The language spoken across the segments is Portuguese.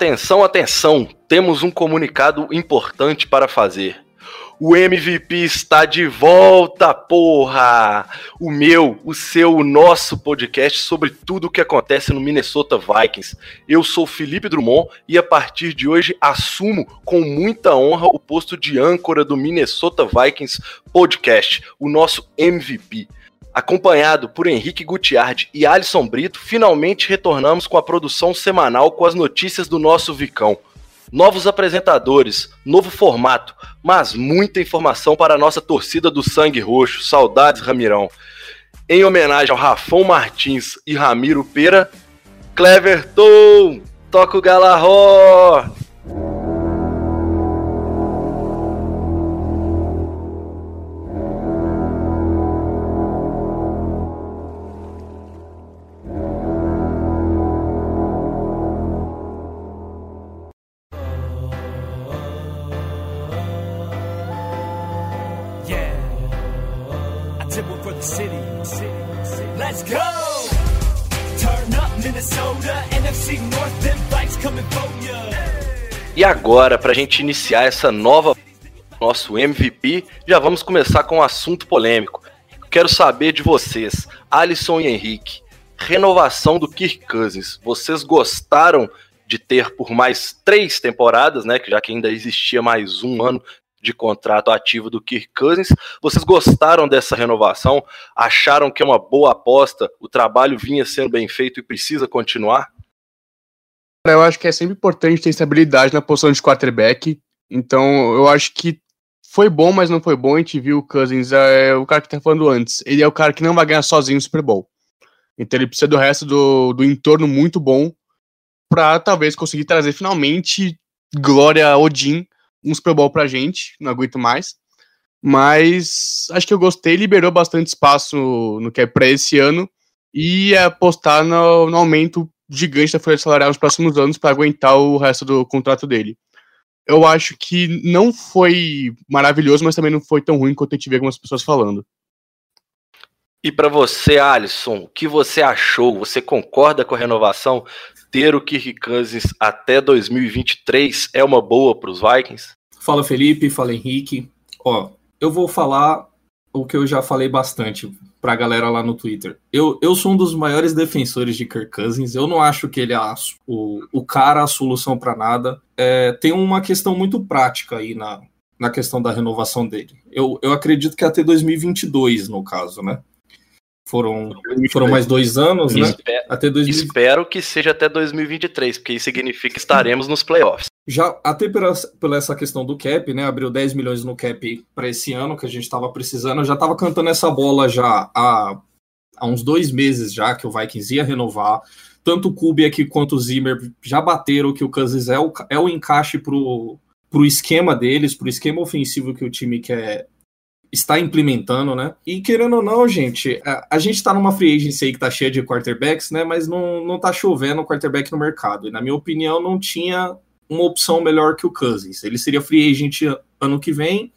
Atenção, atenção! Temos um comunicado importante para fazer. O MVP está de volta, porra! O meu, o seu, o nosso podcast sobre tudo o que acontece no Minnesota Vikings. Eu sou Felipe Drummond e a partir de hoje assumo com muita honra o posto de âncora do Minnesota Vikings Podcast, o nosso MVP. Acompanhado por Henrique Gutiardi e Alisson Brito, finalmente retornamos com a produção semanal com as notícias do nosso Vicão. Novos apresentadores, novo formato, mas muita informação para a nossa torcida do Sangue Roxo. Saudades, Ramirão. Em homenagem ao Rafão Martins e Ramiro Pera, Cleverton, toca o Galarró! E agora, para a gente iniciar essa nova nosso MVP, já vamos começar com um assunto polêmico. Quero saber de vocês, Alisson e Henrique, renovação do Kirk Cousins. Vocês gostaram de ter por mais três temporadas, né? Já que ainda existia mais um ano de contrato ativo do Kirk Cousins. Vocês gostaram dessa renovação? Acharam que é uma boa aposta? O trabalho vinha sendo bem feito e precisa continuar? Eu acho que é sempre importante ter estabilidade na posição de quarterback. Então, eu acho que foi bom, mas não foi bom. A gente viu o Cousins, é o cara que tá falando antes. Ele é o cara que não vai ganhar sozinho o Super Bowl. Então, ele precisa do resto do, do entorno muito bom para talvez conseguir trazer finalmente Glória Odin um Super Bowl pra gente, não aguento mais. Mas acho que eu gostei, liberou bastante espaço no, no cap para esse ano e apostar no, no aumento gigante da folha salarial nos próximos anos para aguentar o resto do contrato dele. Eu acho que não foi maravilhoso, mas também não foi tão ruim quanto a gente vê algumas pessoas falando. E para você, Alisson, o que você achou? Você concorda com a renovação? Ter o Kirk Cousins até 2023 é uma boa para os Vikings? Fala Felipe, fala Henrique. Ó, eu vou falar o que eu já falei bastante pra galera lá no Twitter. Eu, eu sou um dos maiores defensores de Kirk Cousins. Eu não acho que ele é a, o, o cara, a solução para nada. É, tem uma questão muito prática aí na, na questão da renovação dele. Eu, eu acredito que até 2022, no caso, né? Foram, foram mais dois anos, né? Espero, Até 2000... espero que seja até 2023, porque isso significa que estaremos nos playoffs. Já até pela, pela essa questão do cap, né? Abriu 10 milhões no cap para esse ano que a gente estava precisando. Eu já estava cantando essa bola já há, há uns dois meses já que o Vikings ia renovar. Tanto o Kubiak quanto o Zimmer já bateram que o Cousins é o, é o encaixe pro, pro esquema deles, pro esquema ofensivo que o time quer está implementando, né? E querendo ou não, gente, a, a gente tá numa free agency aí que tá cheia de quarterbacks, né? Mas não, não tá chovendo quarterback no mercado. E na minha opinião, não tinha uma opção melhor que o Cousins. Ele seria free agent ano que vem.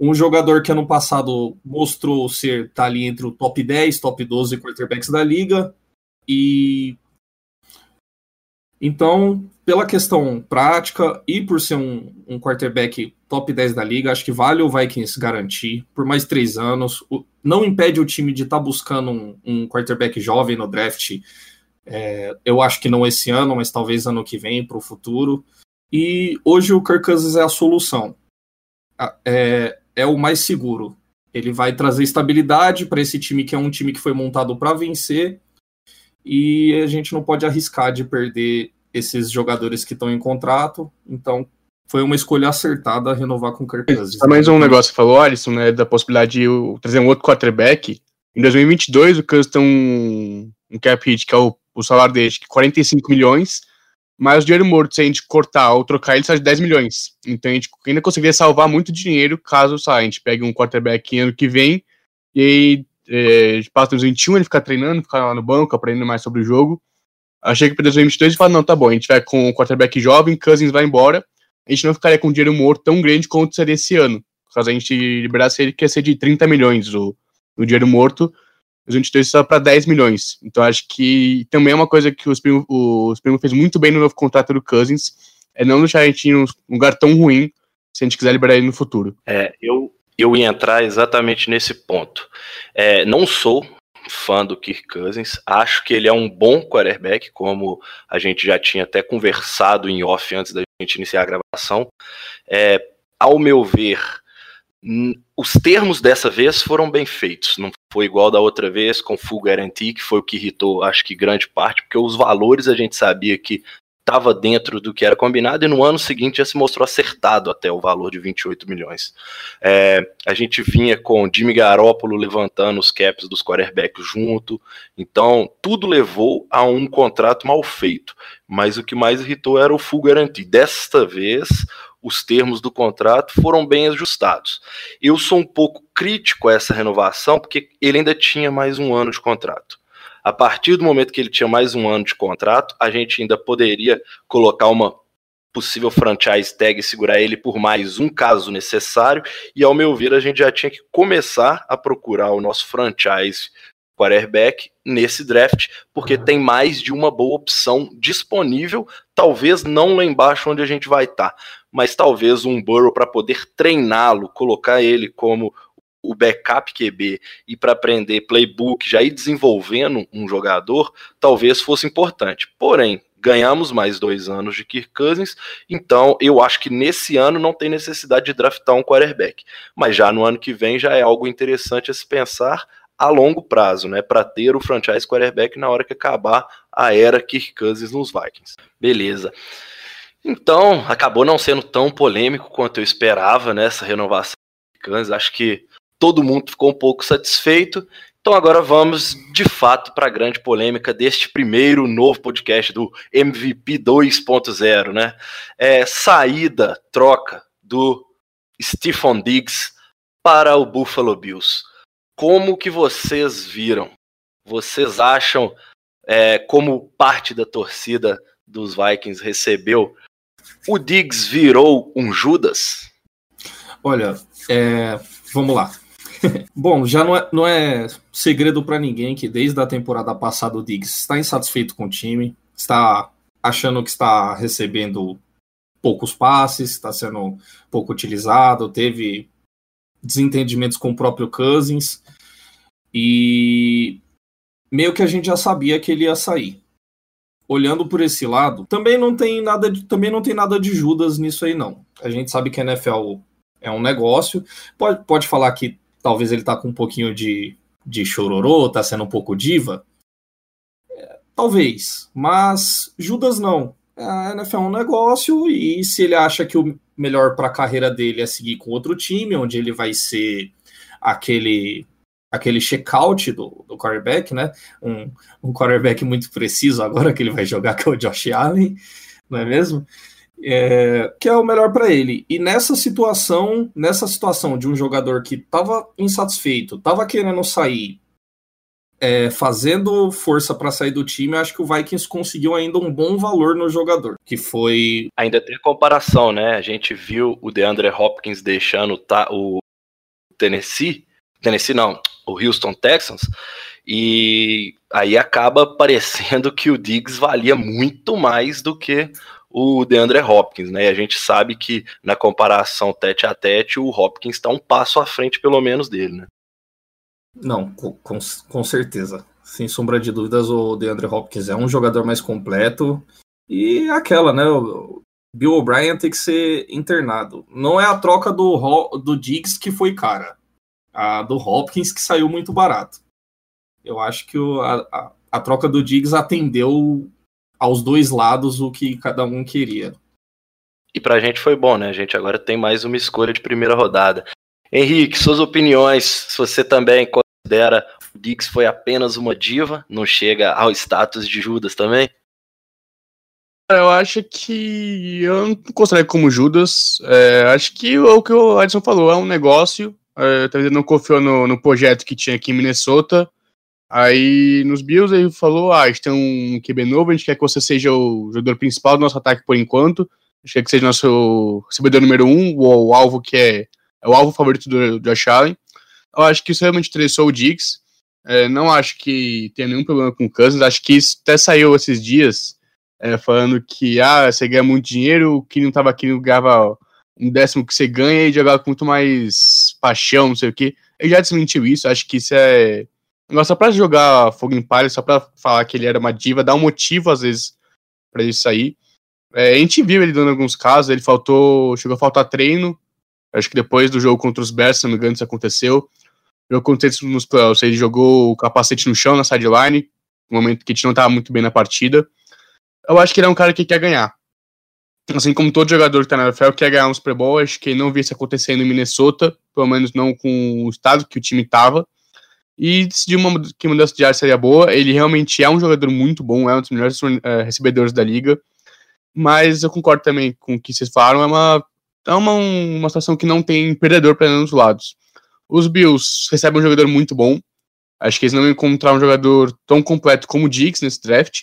Um jogador que ano passado mostrou ser tá ali entre o top 10, top 12 quarterbacks da liga. E então, pela questão prática e por ser um, um quarterback top 10 da liga, acho que vale o Vikings garantir por mais três anos. O, não impede o time de estar tá buscando um, um, quarterback jovem no draft. É, eu acho que não esse ano, mas talvez ano que vem, para o futuro. E hoje o Kirk Cousins é a solução. É, é o mais seguro. Ele vai trazer estabilidade para esse time que é um time que foi montado para vencer. E a gente não pode arriscar de perder esses jogadores que estão em contrato. Então, foi uma escolha acertada renovar com o Kirk Cousins. Mais um negócio que falou, Alisson, né, da possibilidade de trazer um outro quarterback. Em 2022, o Cousins tem um, um cap hit, que é o, o salário dele, de 45 milhões, Mas o dinheiro morto, se a gente cortar ou trocar ele, sai de 10 milhões. Então a gente ainda conseguiria salvar muito dinheiro caso saia. A gente pegue um quarterback ano que vem e aí é, passa 2021, ele fica treinando, fica lá no banco, aprendendo mais sobre o jogo. Achei que para 2022 e fala, não, tá bom, a gente vai com o quarterback jovem, Cousins vai embora, a gente não ficaria com dinheiro morto tão grande quanto seria esse ano. Caso a gente liberasse ele, que ia ser de 30 milhões o, o dinheiro morto, 2022 só para 10 milhões. Então acho que também é uma coisa que os Primo, os Primo fez muito bem no novo contrato do Cousins, é não deixar a gente em um lugar tão ruim se a gente quiser liberar ele no futuro. É, eu, eu ia entrar exatamente nesse ponto. É, não sou fã do Kirk Cousins, acho que ele é um bom quarterback, como a gente já tinha até conversado em off antes da gente iniciar a gravação. É, ao meu ver, os termos dessa vez foram bem feitos, não foi igual da outra vez com full guarantee, que foi o que irritou, acho que grande parte, porque os valores a gente sabia que estava dentro do que era combinado e no ano seguinte já se mostrou acertado até o valor de 28 milhões. É, a gente vinha com Jimmy Garoppolo levantando os caps dos quarterbacks junto, então tudo levou a um contrato mal feito. Mas o que mais irritou era o full guarantee. Desta vez, os termos do contrato foram bem ajustados. Eu sou um pouco crítico a essa renovação, porque ele ainda tinha mais um ano de contrato. A partir do momento que ele tinha mais um ano de contrato, a gente ainda poderia colocar uma possível franchise tag e segurar ele por mais um caso necessário. E ao meu ver, a gente já tinha que começar a procurar o nosso franchise quarterback nesse draft, porque uhum. tem mais de uma boa opção disponível, talvez não lá embaixo onde a gente vai estar, tá, mas talvez um Burrow para poder treiná-lo, colocar ele como o backup QB e para aprender playbook, já ir desenvolvendo um jogador, talvez fosse importante. Porém, ganhamos mais dois anos de Kirk Cousins, então eu acho que nesse ano não tem necessidade de draftar um quarterback. Mas já no ano que vem já é algo interessante a se pensar a longo prazo, né, para ter o franchise quarterback na hora que acabar a era Kirk Cousins nos Vikings. Beleza. Então, acabou não sendo tão polêmico quanto eu esperava nessa né, renovação de Kansas. Acho que todo mundo ficou um pouco satisfeito. Então agora vamos de fato para a grande polêmica deste primeiro novo podcast do MVP 2.0, né? É, saída, troca do Stephon Diggs para o Buffalo Bills. Como que vocês viram? Vocês acham é, como parte da torcida dos Vikings recebeu? O Diggs virou um Judas? Olha, é, vamos lá. Bom, já não é, não é segredo para ninguém que desde a temporada passada o Diggs está insatisfeito com o time, está achando que está recebendo poucos passes, está sendo pouco utilizado, teve desentendimentos com o próprio Cousins e meio que a gente já sabia que ele ia sair. Olhando por esse lado, também não tem nada de, também não tem nada de Judas nisso aí não. A gente sabe que a NFL é um negócio. Pode, pode falar que talvez ele tá com um pouquinho de, de chororô, tá sendo um pouco diva. É, talvez, mas Judas não. A NFL é um negócio e se ele acha que o melhor para a carreira dele é seguir com outro time, onde ele vai ser aquele aquele check-out do, do quarterback, né? Um, um quarterback muito preciso agora que ele vai jogar, que é o Josh Allen, não é mesmo? é, que é o melhor para ele. E nessa situação, nessa situação de um jogador que estava insatisfeito, estava querendo sair, é, fazendo força para sair do time, acho que o Vikings conseguiu ainda um bom valor no jogador, que foi. Ainda tem comparação, né? A gente viu o DeAndre Hopkins deixando o Tennessee, Tennessee não, o Houston Texans, e aí acaba parecendo que o Diggs valia muito mais do que o DeAndre Hopkins, né? E a gente sabe que na comparação tete a tete, o Hopkins está um passo à frente, pelo menos, dele, né? Não, com, com certeza. Sem sombra de dúvidas, o DeAndre Hopkins é um jogador mais completo. E aquela, né? O Bill O'Brien tem que ser internado. Não é a troca do, do Diggs que foi cara. A do Hopkins que saiu muito barato. Eu acho que o, a, a, a troca do Diggs atendeu aos dois lados o que cada um queria. E pra gente foi bom, né? A gente agora tem mais uma escolha de primeira rodada. Henrique, suas opiniões, se você também considera o Dix foi apenas uma diva, não chega ao status de Judas também? Eu acho que eu não considero como Judas. É, acho que o que o Edson falou é um negócio. É, talvez ele não confiou no, no projeto que tinha aqui em Minnesota. Aí nos Bills ele falou: Ah, a gente tem um QB novo, a gente quer que você seja o jogador principal do nosso ataque por enquanto. A gente quer que seja nosso recebedor número um, o, o alvo que é, é, o alvo favorito do Josh Allen. Eu acho que isso realmente interessou o Diggs. É, não acho que tenha nenhum problema com o Cousins. Acho que isso até saiu esses dias é, falando que ah, você ganha muito dinheiro, que não estava aqui não ganhava um décimo que você ganha e jogava com muito mais paixão, não sei o que. Ele já desmentiu isso, acho que isso é só pra jogar fogo em palha, só pra falar que ele era uma diva, dar um motivo às vezes para ele sair. É, a gente viu ele dando alguns casos, ele faltou, chegou a faltar treino, acho que depois do jogo contra os Bears, se não me engano, isso aconteceu. O jogo contra nos playoffs, ele jogou o capacete no chão na sideline, no momento que a gente não estava muito bem na partida eu acho que ele é um cara que quer ganhar. Assim como todo jogador que tá na NFL quer ganhar um Super Bowl, acho que não vi isso acontecendo em Minnesota, pelo menos não com o estado que o time tava. E decidiu uma, que mudança de área seria boa. Ele realmente é um jogador muito bom, é um dos melhores uh, recebedores da liga. Mas eu concordo também com o que vocês falaram, é uma, é uma, uma situação que não tem perdedor para nenhum dos lados. Os Bills recebem um jogador muito bom. Acho que eles não encontraram um jogador tão completo como o Diggs nesse draft.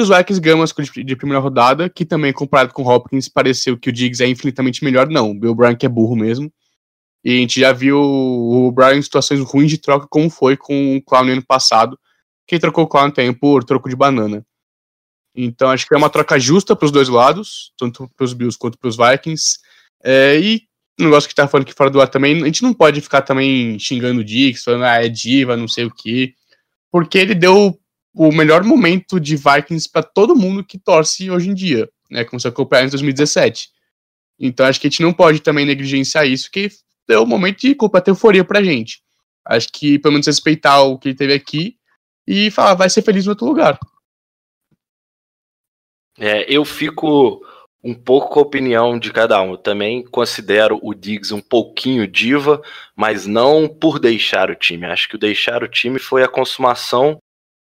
Os Vikings ganham uma escolha de primeira rodada, que também, comparado com o Hopkins, pareceu que o Diggs é infinitamente melhor. Não, o Bill Bryan que é burro mesmo. E a gente já viu o Bryan em situações ruins de troca, como foi com o Clown no ano passado, que trocou o Clown por troco de banana. Então acho que é uma troca justa para os dois lados, tanto para os Bills quanto para os Vikings. É, e o negócio que tá falando aqui fora do ar também, a gente não pode ficar também xingando o Diggs, falando, ah, é diva, não sei o quê, porque ele deu o melhor momento de Vikings para todo mundo que torce hoje em dia, né? Como se acompanhar em 2017. Então acho que a gente não pode também negligenciar isso, que deu um momento de completa euforia pra gente. Acho que pelo menos respeitar o que ele teve aqui e falar, vai ser feliz em outro lugar. É, eu fico um pouco com a opinião de cada um. Eu também considero o Diggs um pouquinho diva, mas não por deixar o time. Acho que o deixar o time foi a consumação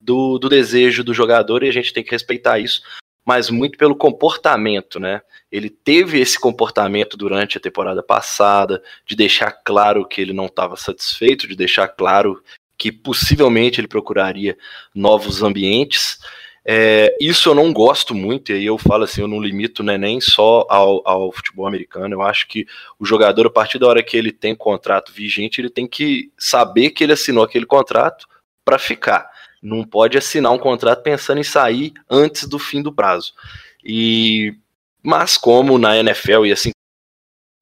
do, do desejo do jogador e a gente tem que respeitar isso, mas muito pelo comportamento, né? Ele teve esse comportamento durante a temporada passada, de deixar claro que ele não estava satisfeito, de deixar claro que possivelmente ele procuraria novos ambientes. É, isso eu não gosto muito, e aí eu falo assim, eu não limito né, nem só ao, ao, futebol americano, eu acho que o jogador, a partir da hora que ele tem contrato vigente, ele tem que saber que ele assinou aquele contrato para ficar não pode assinar um contrato pensando em sair antes do fim do prazo. E mas como na NFL e assim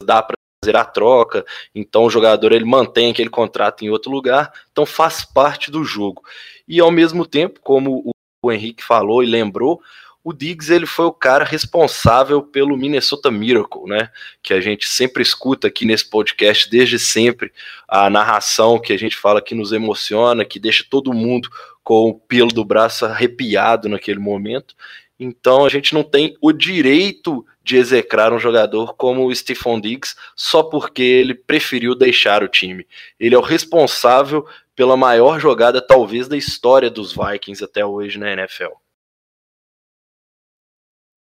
dá para fazer a troca, então o jogador ele mantém aquele contrato em outro lugar, então faz parte do jogo. E ao mesmo tempo, como o Henrique falou e lembrou, o Diggs ele foi o cara responsável pelo Minnesota Miracle, né? Que a gente sempre escuta aqui nesse podcast desde sempre a narração que a gente fala que nos emociona, que deixa todo mundo com o pelo do braço arrepiado naquele momento. Então a gente não tem o direito de execrar um jogador como o Stephon Diggs só porque ele preferiu deixar o time. Ele é o responsável pela maior jogada talvez da história dos Vikings até hoje na NFL.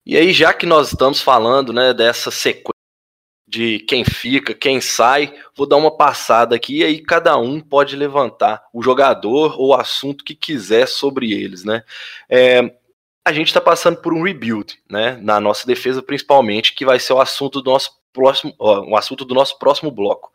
E aí, já que nós estamos falando né, dessa sequência de quem fica, quem sai, vou dar uma passada aqui e aí cada um pode levantar o jogador ou o assunto que quiser sobre eles, né? É, a gente está passando por um rebuild, né? Na nossa defesa, principalmente, que vai ser o assunto do nosso próximo, ó, um assunto do nosso próximo bloco.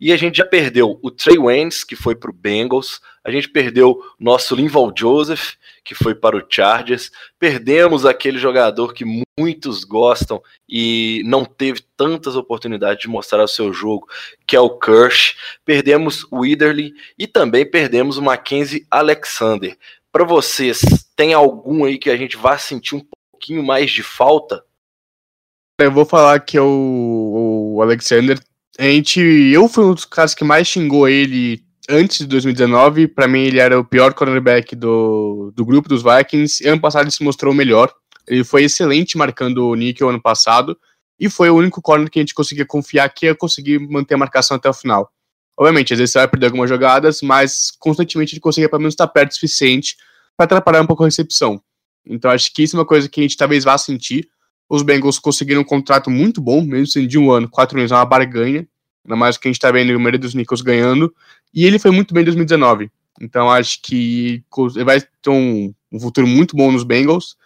E a gente já perdeu o Trey Waynes, que foi para o Bengals, a gente perdeu nosso Linval Joseph, que foi para o Chargers, perdemos aquele jogador que muitos gostam e não teve tantas oportunidades de mostrar o seu jogo, que é o Kirsch, perdemos o Widerly e também perdemos o Mackenzie Alexander. Para vocês, tem algum aí que a gente vá sentir um pouquinho mais de falta? Eu vou falar que o, o Alexander. A gente, eu fui um dos caras que mais xingou ele antes de 2019. Para mim, ele era o pior cornerback do, do grupo dos Vikings. Ano passado ele se mostrou o melhor. Ele foi excelente marcando o Nickel ano passado. E foi o único corner que a gente conseguia confiar que ia conseguir manter a marcação até o final. Obviamente, às vezes você vai perder algumas jogadas, mas constantemente ele conseguia pelo menos estar perto o suficiente para atrapalhar um pouco a recepção. Então acho que isso é uma coisa que a gente talvez vá sentir. Os Bengals conseguiram um contrato muito bom, mesmo sendo de um ano, quatro anos é uma barganha. Ainda mais que a gente tá vendo o maioria dos Nichols ganhando. E ele foi muito bem em 2019. Então acho que ele vai ter um, um futuro muito bom nos Bengals.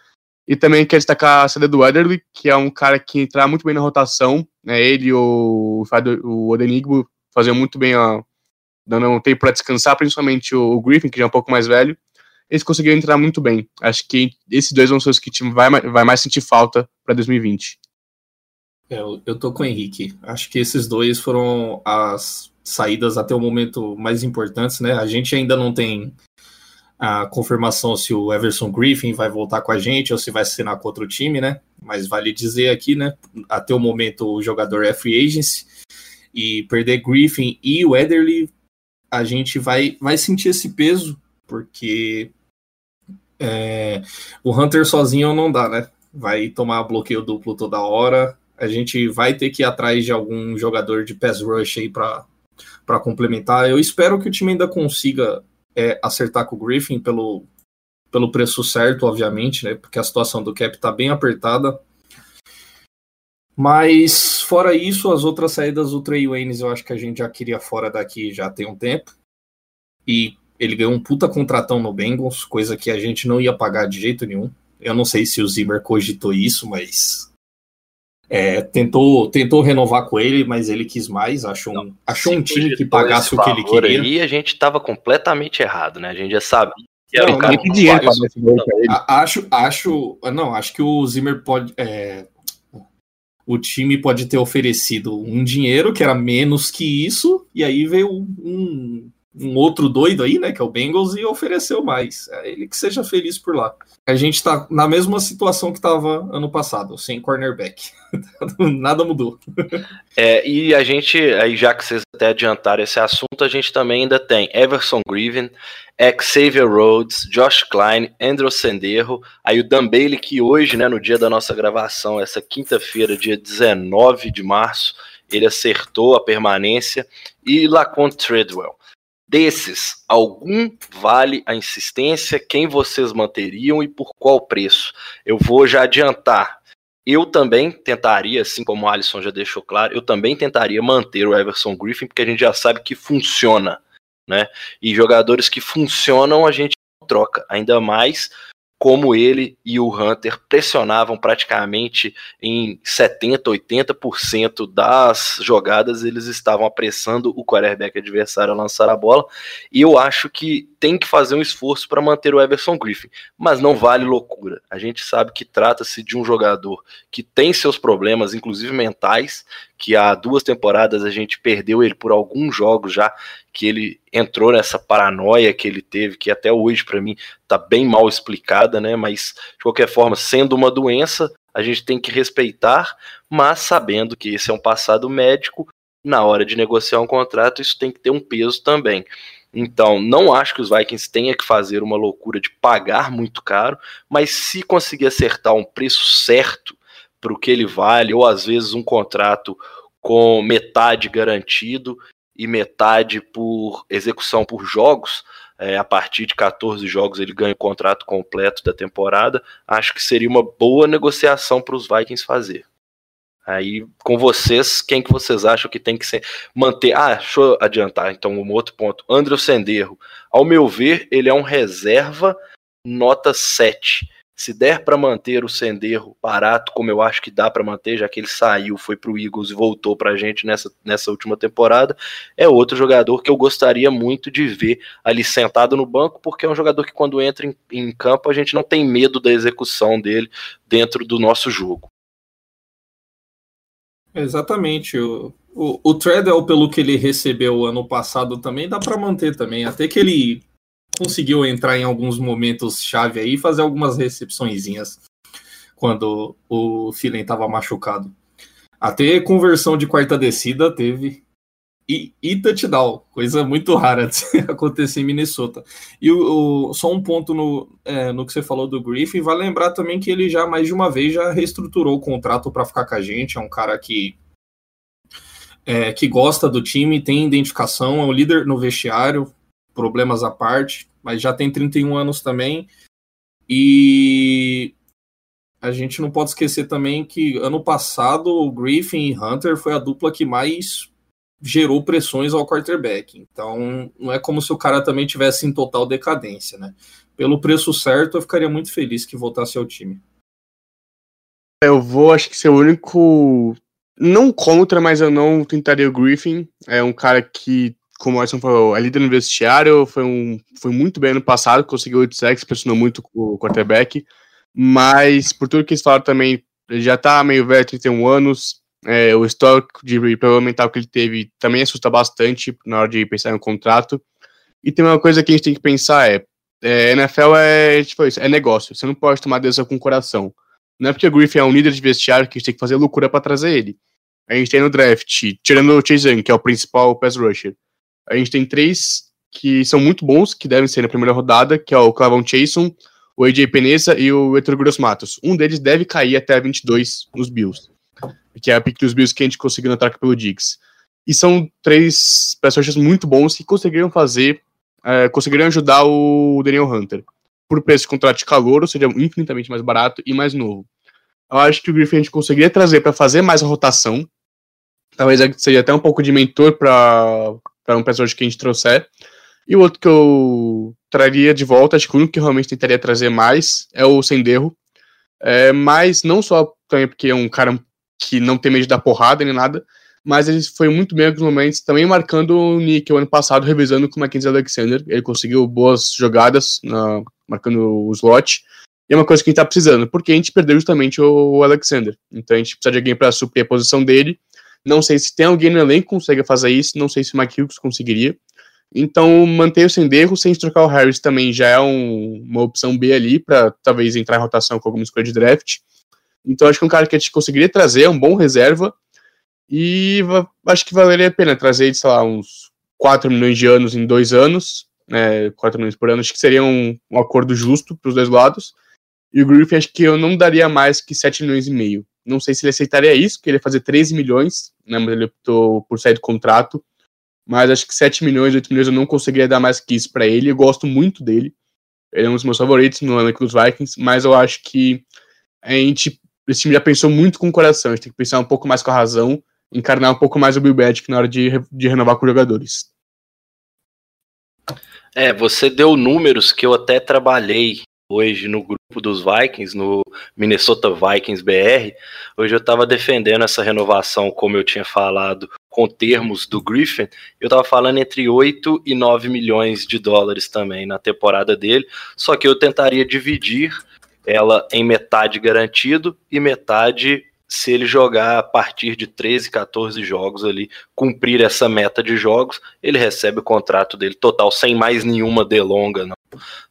E também quero destacar a saída do Weatherly, que é um cara que entra muito bem na rotação. Né? Ele e o, o Odenigbo faziam muito bem, ó, dando um tempo para descansar, principalmente o, Griffin, que já é um pouco mais velho. Eles conseguiram entrar muito bem. Acho que esses dois vão ser os que o time vai, vai mais sentir falta para 2020. É, eu, eu tô com o Henrique. Acho que esses dois foram as saídas até o momento mais importantes, né? A gente ainda não tem a confirmação se o Everson Griffin vai voltar com a gente ou se vai assinar com outro time, né? Mas vale dizer aqui, né? Até o momento o jogador é free agency e perder Griffin e o Ederly, a gente vai, vai sentir esse peso, porque é, o Hunter sozinho não dá, né? Vai tomar bloqueio duplo toda hora. A gente vai ter que ir atrás de algum jogador de pass rush aí para complementar. Eu espero que o time ainda consiga é acertar com o Griffin pelo, pelo preço certo, obviamente, né? Porque a situação do cap tá bem apertada. Mas, fora isso, as outras saídas do Trey Waynes eu acho que a gente já queria fora daqui já tem um tempo. E ele ganhou um puta contratão no Bengals, coisa que a gente não ia pagar de jeito nenhum. Eu não sei se o Zimmer cogitou isso, mas é, tentou, tentou renovar com ele, mas ele quis mais. Achou um, achou um time que pagasse o que ele queria. E a gente estava completamente errado, né? A gente já sabia era não, um cara que dinheiro Acho, acho, não, acho que o Zimmer pode. É, o time pode ter oferecido um dinheiro que era menos que isso, e aí veio um, um outro doido aí, né, que é o Bengals, e ofereceu mais. É ele que seja feliz por lá. A gente tá na mesma situação que estava ano passado, sem cornerback. Nada mudou. É, e a gente, aí já que vocês até adiantaram esse assunto, a gente também ainda tem Everson Griven, Xavier Rhodes, Josh Klein, Andrew Senderro, aí o Dan Bailey, que hoje, né, no dia da nossa gravação, essa quinta-feira, dia 19 de março, ele acertou a permanência, e Lacon Treadwell. Desses, algum vale a insistência? Quem vocês manteriam e por qual preço? Eu vou já adiantar. Eu também tentaria, assim como o Alisson já deixou claro, eu também tentaria manter o Everson Griffin, porque a gente já sabe que funciona, né? E jogadores que funcionam a gente troca, ainda mais como ele e o Hunter pressionavam praticamente em 70, 80% das jogadas, eles estavam apressando o quarterback adversário a lançar a bola. E eu acho que tem que fazer um esforço para manter o Everson Griffin, mas não vale loucura. A gente sabe que trata-se de um jogador que tem seus problemas, inclusive mentais, que há duas temporadas a gente perdeu ele por alguns jogos já, que ele entrou nessa paranoia que ele teve, que até hoje para mim tá bem mal explicada, né? Mas de qualquer forma, sendo uma doença, a gente tem que respeitar, mas sabendo que esse é um passado médico, na hora de negociar um contrato, isso tem que ter um peso também. Então, não acho que os Vikings tenham que fazer uma loucura de pagar muito caro, mas se conseguir acertar um preço certo para o que ele vale, ou às vezes um contrato com metade garantido e metade por execução por jogos, é, a partir de 14 jogos ele ganha o contrato completo da temporada, acho que seria uma boa negociação para os Vikings fazer. Aí, com vocês, quem que vocês acham que tem que ser, manter? Ah, deixa eu adiantar, então, um outro ponto. André Senderro, ao meu ver, ele é um reserva nota 7. Se der para manter o Senderro barato, como eu acho que dá para manter, já que ele saiu, foi para o Eagles e voltou para a gente nessa, nessa última temporada, é outro jogador que eu gostaria muito de ver ali sentado no banco, porque é um jogador que quando entra em, em campo a gente não tem medo da execução dele dentro do nosso jogo. Exatamente. O, o, o Treadwell, pelo que ele recebeu ano passado, também dá para manter também. Até que ele conseguiu entrar em alguns momentos chave aí e fazer algumas recepçõezinhas quando o Philen estava machucado. Até conversão de quarta descida teve. E, e touchdown, coisa muito rara de acontecer em Minnesota. E o, o, só um ponto no, é, no que você falou do Griffin, vai lembrar também que ele já mais de uma vez já reestruturou o contrato para ficar com a gente. É um cara que, é, que gosta do time, tem identificação, é o líder no vestiário, problemas à parte, mas já tem 31 anos também. E a gente não pode esquecer também que ano passado o Griffin e Hunter foi a dupla que mais gerou pressões ao quarterback. Então, não é como se o cara também tivesse em total decadência, né? Pelo preço certo, eu ficaria muito feliz que voltasse ao time. Eu vou, acho que ser o único. Não contra, mas eu não tentaria o Griffin. É um cara que, como o Edson falou, é líder no vestiário, foi, um, foi muito bem ano passado, conseguiu 8 sacks, pressionou muito o quarterback. Mas, por tudo que eles falaram também, ele já tá meio velho, 31 anos. É, o histórico de problema mental que ele teve também assusta bastante na hora de pensar em um contrato. E tem uma coisa que a gente tem que pensar é, é NFL é tipo isso, é negócio. Você não pode tomar decisão com o coração. Não é porque o Griffin é um líder de vestiário que a gente tem que fazer loucura para trazer ele. A gente tem no draft, tirando o Chase Young, que é o principal pass rusher, a gente tem três que são muito bons, que devem ser na primeira rodada, que é o Clavon Chason, o AJ Peneza e o Gross Matos. Um deles deve cair até 22 nos Bills, que é a pick dos Bills que a gente conseguiu no ataque pelo Diggs. E são três rushers muito bons que conseguiram fazer, é, conseguiram ajudar o Daniel Hunter por preço de contrato de calor, seja infinitamente mais barato e mais novo. Eu acho que o Griffin a gente conseguiria trazer para fazer mais a rotação. Talvez seja até um pouco de mentor para um personagem que a gente trouxer. E o outro que eu traria de volta, acho que o único que realmente tentaria trazer mais é o Senderro. É, mas não só também porque é um cara que não tem medo dar porrada nem nada, mas ele foi muito bem em alguns momentos, também marcando o Nick o ano passado, revisando com o Mackenzie Alexander. Ele conseguiu boas jogadas, na, marcando o slot. E é uma coisa que a gente tá precisando, porque a gente perdeu justamente o Alexander. Então a gente precisa de alguém para suprir a posição dele. Não sei se tem alguém no elenco que consiga fazer isso, não sei se o Mike Hughes conseguiria. Então, manter o sem erro, sem trocar o Harris também já é um, uma opção B ali, para talvez entrar em rotação com alguma escolha de draft. Então, acho que é um cara que a gente conseguiria trazer, é um bom reserva, e acho que valeria a pena trazer, sei lá, uns 4 milhões de anos em dois anos, né, 4 milhões por ano, acho que seria um, um acordo justo para os dois lados. E o Griffin acho que eu não daria mais que 7 milhões e meio. Não sei se ele aceitaria isso, porque ele ia fazer 13 milhões, né, mas ele optou por sair do contrato. Mas acho que 7 milhões, 8 milhões eu não conseguiria dar mais que isso para ele. Eu gosto muito dele. Ele é um dos meus favoritos no elenco dos Vikings, mas eu acho que a gente, esse time já pensou muito com o coração, a gente tem que pensar um pouco mais com a razão encarnar um pouco mais o Bill Belichick na hora de, de renovar com os jogadores. É, você deu números que eu até trabalhei hoje no grupo dos Vikings, no Minnesota Vikings BR. Hoje eu estava defendendo essa renovação, como eu tinha falado, com termos do Griffin. Eu estava falando entre 8 e 9 milhões de dólares também na temporada dele. Só que eu tentaria dividir ela em metade garantido e metade se ele jogar a partir de 13, 14 jogos ali, cumprir essa meta de jogos, ele recebe o contrato dele total, sem mais nenhuma delonga, não.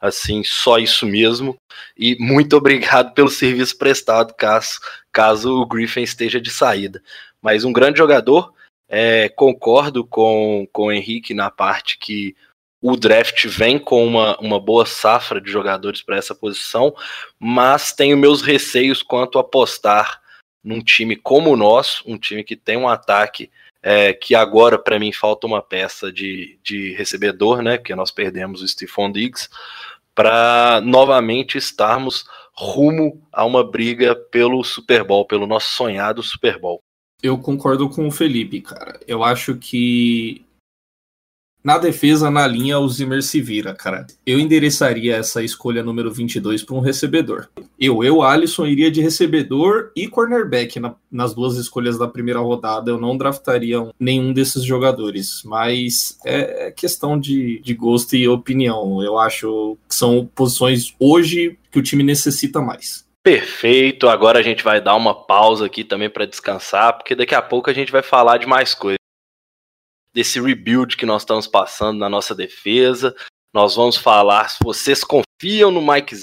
Assim, só isso mesmo. E muito obrigado pelo serviço prestado, caso, caso o Griffin esteja de saída. Mas um grande jogador, é, concordo com, com o Henrique na parte que o draft vem com uma, uma boa safra de jogadores para essa posição, mas tenho meus receios quanto a apostar num time como o nosso, um time que tem um ataque é, que agora para mim falta uma peça de, de recebedor, né? Que nós perdemos o Stephon Diggs, para novamente estarmos rumo a uma briga pelo Super Bowl, pelo nosso sonhado Super Bowl. Eu concordo com o Felipe, cara. Eu acho que na defesa, na linha, o Zimmer se vira, cara. Eu endereçaria essa escolha número 22 para um recebedor. Eu, eu, Alisson, iria de recebedor e cornerback na, nas duas escolhas da primeira rodada. Eu não draftaria nenhum desses jogadores, mas é, é questão de, de gosto e opinião. Eu acho que são posições hoje que o time necessita mais. Perfeito. Agora a gente vai dar uma pausa aqui também para descansar, porque daqui a pouco a gente vai falar de mais coisas desse rebuild que nós estamos passando na nossa defesa. Nós vamos falar se vocês confiam no Mike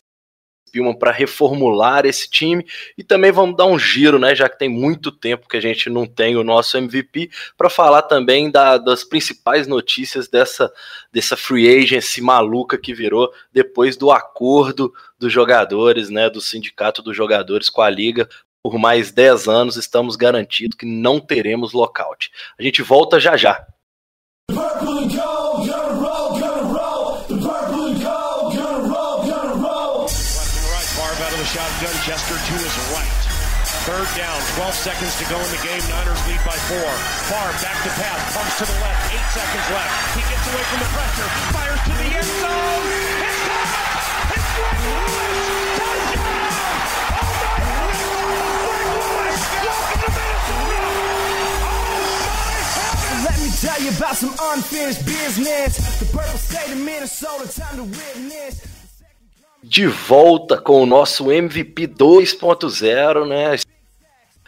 Spillman para reformular esse time e também vamos dar um giro, né, já que tem muito tempo que a gente não tem o nosso MVP, para falar também da, das principais notícias dessa, dessa free agency maluca que virou depois do acordo dos jogadores, né, do sindicato dos jogadores com a liga. Por mais 10 anos estamos garantidos que não teremos lockout. A gente volta já já. Third down, 12 seconds to go in the game. Niners lead by four. Favre back to pass, pumps to the left. Eight seconds left. He gets away from the pressure, fires to the end zone. It's caught! It's Greg Lewis! Touchdown! Oh my God! Greg Lewis! Welcome to Minnesota! Let me tell you about some unfinished business. The purple state of Minnesota, time to witness. De volta com o nosso MVP 2.0, né?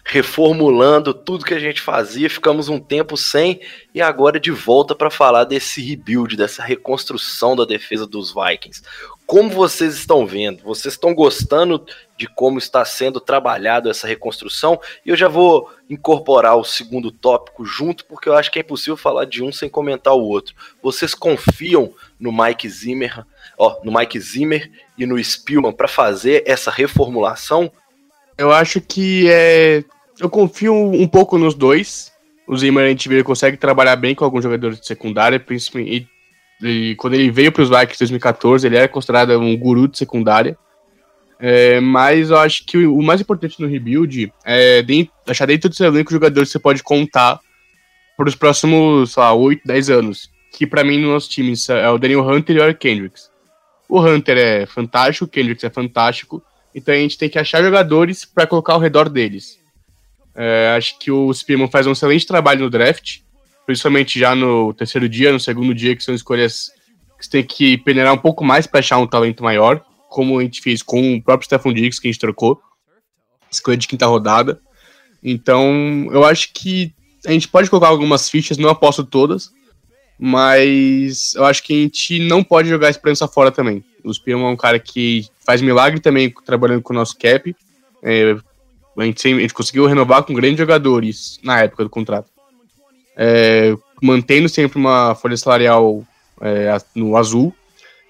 Reformulando tudo que a gente fazia, ficamos um tempo sem e agora de volta para falar desse rebuild, dessa reconstrução da defesa dos Vikings. Como vocês estão vendo? Vocês estão gostando de como está sendo trabalhado essa reconstrução? E eu já vou incorporar o segundo tópico junto, porque eu acho que é impossível falar de um sem comentar o outro. Vocês confiam no Mike Zimmer, ó, no Mike Zimmer e no Spielman para fazer essa reformulação? Eu acho que é. Eu confio um pouco nos dois. O Zimmer a gente vê ele consegue trabalhar bem com alguns jogadores de secundária, principalmente. E, quando ele veio para os Vikings em 2014, ele era considerado um guru de secundária. É, mas eu acho que o, o mais importante no rebuild é dentro, achar dentro do seu elenco jogadores que você pode contar para os próximos, sei lá, 8, 10 anos. Que para mim no nosso time é o Daniel Hunter e o Eric Kendricks. O Hunter é fantástico, o Kendricks é fantástico. Então a gente tem que achar jogadores para colocar ao redor deles. É, acho que o Spearman faz um excelente trabalho no draft, principalmente já no terceiro dia, no segundo dia, que são escolhas que você tem que peneirar um pouco mais para achar um talento maior, como a gente fez com o próprio Stephen Diggs, que a gente trocou, escolha de quinta rodada. Então, eu acho que a gente pode colocar algumas fichas, não aposto todas, mas eu acho que a gente não pode jogar a esperança fora também. O Spearman é um cara que faz milagre também trabalhando com o nosso cap. É, a, gente, a, gente, conseguiu renovar com grandes jogadores na época do contrato. É, mantendo sempre uma folha salarial é, no azul.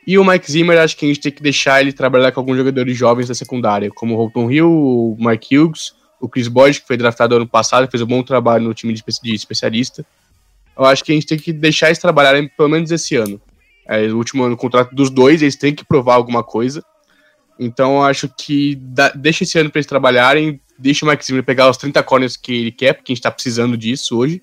E o Mike Zimmer, acho que a gente tem que deixar ele trabalhar com alguns jogadores jovens da secundária, como o Holton Hill, o Mike Hughes, o Chris Boyd, que foi draftado ano passado, fez um bom trabalho no time de, especialista. Eu acho que a gente tem que deixar eles trabalharem pelo menos esse ano. É, o último ano do contrato dos dois, eles têm que provar alguma coisa. Então acho que deixa esse ano para eles trabalharem, deixa o Mike Zimmer pegar os 30 corners que ele quer, porque a gente tá precisando disso hoje.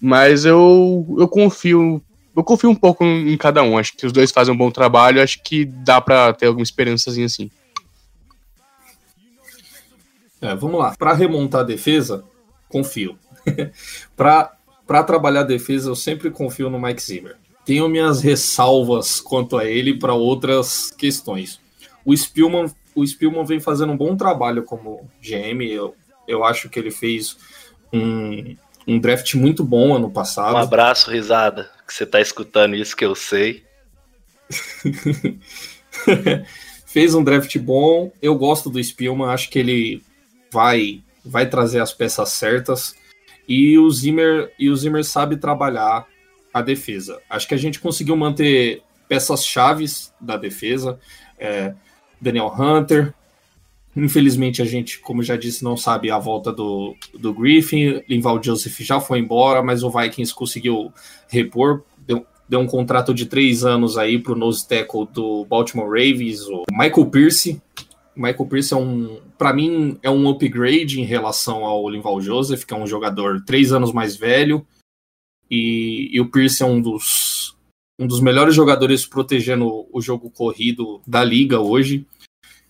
Mas eu, eu confio. Eu confio um pouco em cada um. Acho que os dois fazem um bom trabalho. Acho que dá para ter alguma esperançazinha assim. É, vamos lá. Para remontar a defesa, confio. para trabalhar a defesa, eu sempre confio no Mike Zimmer. Tenho minhas ressalvas quanto a ele para outras questões. O Spielman, o Spielman vem fazendo um bom trabalho como GM. Eu, eu acho que ele fez um, um draft muito bom ano passado. Um abraço, risada, que você está escutando isso que eu sei. fez um draft bom. Eu gosto do Spielman, acho que ele vai vai trazer as peças certas. E o Zimmer e o Zimmer sabe trabalhar a defesa. Acho que a gente conseguiu manter peças chaves da defesa. É, Daniel Hunter. Infelizmente, a gente, como já disse, não sabe a volta do, do Griffin. Linval Joseph já foi embora, mas o Vikings conseguiu repor. Deu, deu um contrato de três anos aí para o nose tackle do Baltimore Ravens, o Michael Pierce. Michael Pierce é um, para mim, é um upgrade em relação ao Linval Joseph, que é um jogador três anos mais velho. E, e o Pierce é um dos, um dos melhores jogadores protegendo o jogo corrido da liga hoje.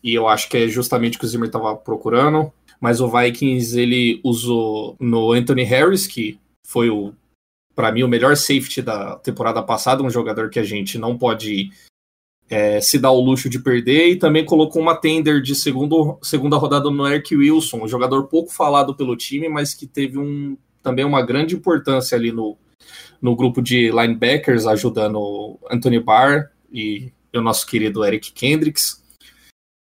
E eu acho que é justamente o que o Zimmer estava procurando. Mas o Vikings ele usou no Anthony Harris, que foi o para mim o melhor safety da temporada passada, um jogador que a gente não pode é, se dar o luxo de perder, e também colocou uma tender de segundo, segunda rodada no Eric Wilson, um jogador pouco falado pelo time, mas que teve um, também uma grande importância ali no, no grupo de linebackers, ajudando Anthony Barr e o nosso querido Eric Kendricks.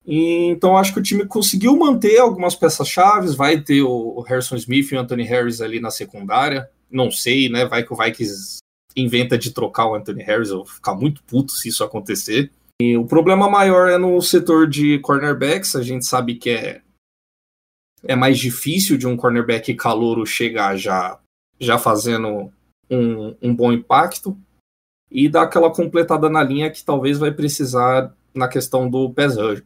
E, então acho que o time conseguiu manter algumas peças chaves, vai ter o Harrison Smith e o Anthony Harris ali na secundária. Não sei, né? Vai que o Vikings inventa de trocar o Anthony Harris, eu vou ficar muito puto se isso acontecer. E o problema maior é no setor de cornerbacks, a gente sabe que é é mais difícil de um cornerback calouro chegar já já fazendo um, um bom impacto e dar aquela completada na linha que talvez vai precisar na questão do pass rush,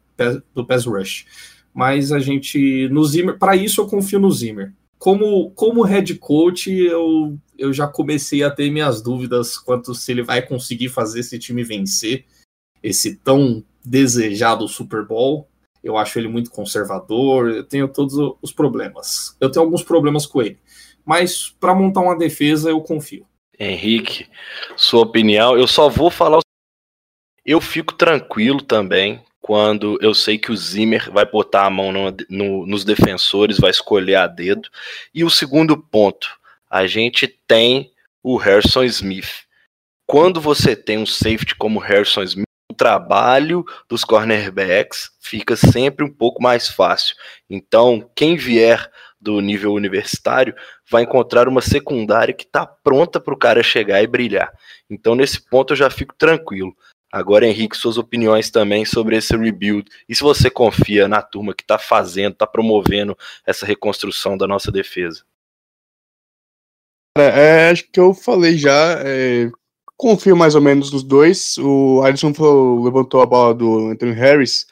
do pass rush. Mas a gente, no Zimmer, para isso eu confio no Zimmer. Como, como head coach, eu, eu já comecei a ter minhas dúvidas quanto se ele vai conseguir fazer esse time vencer esse tão desejado Super Bowl. Eu acho ele muito conservador, eu tenho todos os problemas. Eu tenho alguns problemas com ele. Mas para montar uma defesa, eu confio. Henrique, sua opinião, eu só vou falar. Eu fico tranquilo também quando eu sei que o Zimmer vai botar a mão no, no, nos defensores, vai escolher a dedo. E o segundo ponto, a gente tem o Harrison Smith. Quando você tem um safety como Harrison Smith, o trabalho dos cornerbacks fica sempre um pouco mais fácil. Então, quem vier do nível universitário vai encontrar uma secundária que está pronta para o cara chegar e brilhar. Então, nesse ponto, eu já fico tranquilo. Agora, Henrique, suas opiniões também sobre esse rebuild. E se você confia na turma que está fazendo, está promovendo essa reconstrução da nossa defesa? É, acho que eu falei já. É, confio mais ou menos nos dois. O Alisson falou, levantou a bola do Anthony Harris.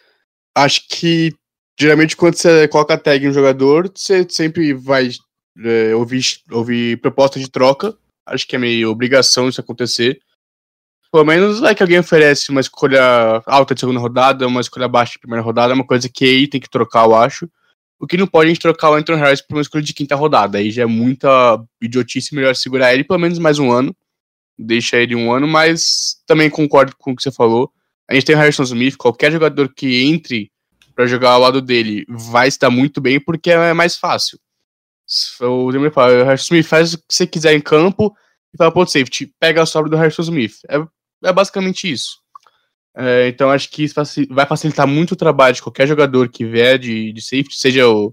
Acho que geralmente quando você coloca a tag em um jogador, você sempre vai é, ouvir, ouvir proposta de troca. Acho que é meio obrigação isso acontecer. Pelo menos é que alguém oferece uma escolha alta de segunda rodada, uma escolha baixa de primeira rodada, é uma coisa que aí tem que trocar, eu acho. O que não pode a gente trocar o Anthony Harris por uma escolha de quinta rodada. Aí já é muita idiotice, melhor segurar ele pelo menos mais um ano deixa ele um ano, mas também concordo com o que você falou. A gente tem o Harrison Smith, qualquer jogador que entre para jogar ao lado dele vai estar muito bem porque é mais fácil. O Zimmer fala, o Harrison Smith faz o que você quiser em campo e fala, pô, safety, pega a sobra do Harrison Smith. É, é basicamente isso. É, então acho que isso vai facilitar muito o trabalho de qualquer jogador que vier de, de safety, seja o,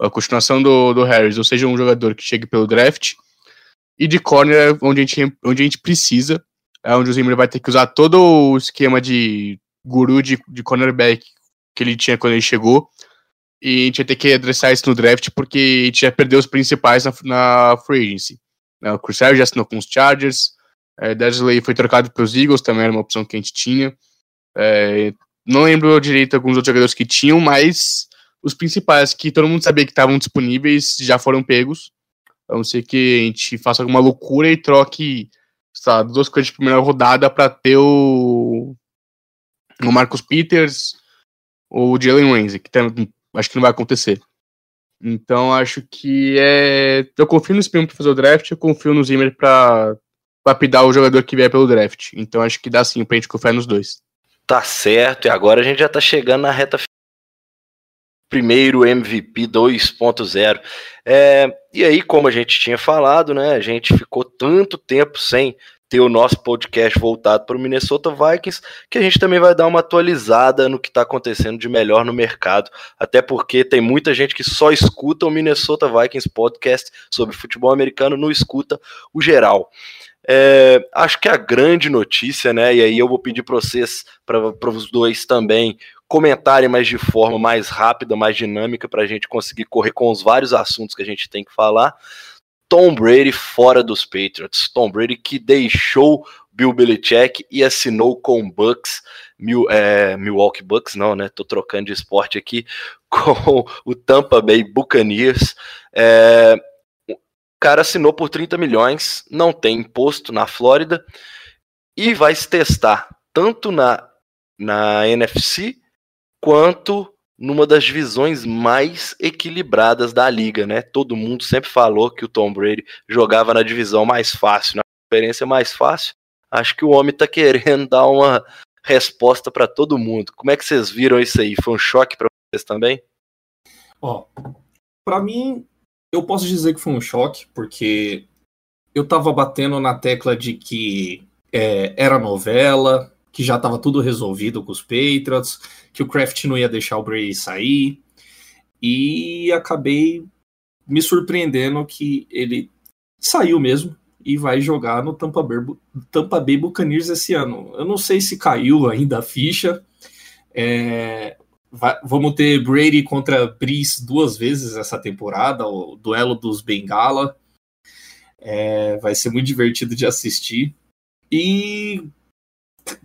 a continuação do, do Harris ou seja um jogador que chegue pelo draft e de corner, onde a gente, onde a gente precisa, é onde o Zimmer vai ter que usar todo o esquema de guru de, de cornerback que ele tinha quando ele chegou. E a gente vai ter que adressar isso no draft, porque a gente já perdeu os principais na, na free agency. É, o Harris já assinou com os Chargers, é, Desley foi trocado pelos Eagles, também era uma opção que a gente tinha. É, não lembro direito alguns outros jogadores que tinham, mas os principais que todo mundo sabia que estavam disponíveis já foram pegos. A não ser que a gente faça alguma loucura e troque sabe, duas coisas de primeira rodada para ter o, o Marcus Peters ou o Jalen Ramsey, que tem, acho que não vai acontecer. Então acho que é. Eu confio no Spin para fazer o draft, eu confio no Zimmer para lapidar o jogador que vier pelo draft. Então acho que dá sim pra gente confiar nos dois. Tá certo, e agora a gente já tá chegando na reta primeiro MVP 2.0. É, e aí, como a gente tinha falado, né, a gente ficou tanto tempo sem ter o nosso podcast voltado para o Minnesota Vikings, que a gente também vai dar uma atualizada no que está acontecendo de melhor no mercado, até porque tem muita gente que só escuta o Minnesota Vikings podcast sobre futebol americano, não escuta o geral. É, acho que a grande notícia, né? E aí eu vou pedir para vocês, para os dois também, comentarem mais de forma mais rápida, mais dinâmica, para a gente conseguir correr com os vários assuntos que a gente tem que falar. Tom Brady fora dos Patriots. Tom Brady que deixou Bill Belichick e assinou com Bucks, Mil, é, Milwaukee Bucks, não, né? Tô trocando de esporte aqui, com o Tampa Bay Buccaneers. É, o cara assinou por 30 milhões, não tem imposto na Flórida e vai se testar tanto na, na NFC quanto numa das divisões mais equilibradas da liga, né? Todo mundo sempre falou que o Tom Brady jogava na divisão mais fácil, na conferência mais fácil. Acho que o homem tá querendo dar uma resposta para todo mundo. Como é que vocês viram isso aí? Foi um choque para vocês também? Ó, para mim, eu posso dizer que foi um choque, porque eu tava batendo na tecla de que é, era novela, que já estava tudo resolvido com os Patriots, que o Kraft não ia deixar o Brady sair, e acabei me surpreendendo que ele saiu mesmo e vai jogar no Tampa Bay, Tampa Bay Buccaneers esse ano. Eu não sei se caiu ainda a ficha. É, vai, vamos ter Brady contra Breeze duas vezes essa temporada, o duelo dos Bengala. É, vai ser muito divertido de assistir. E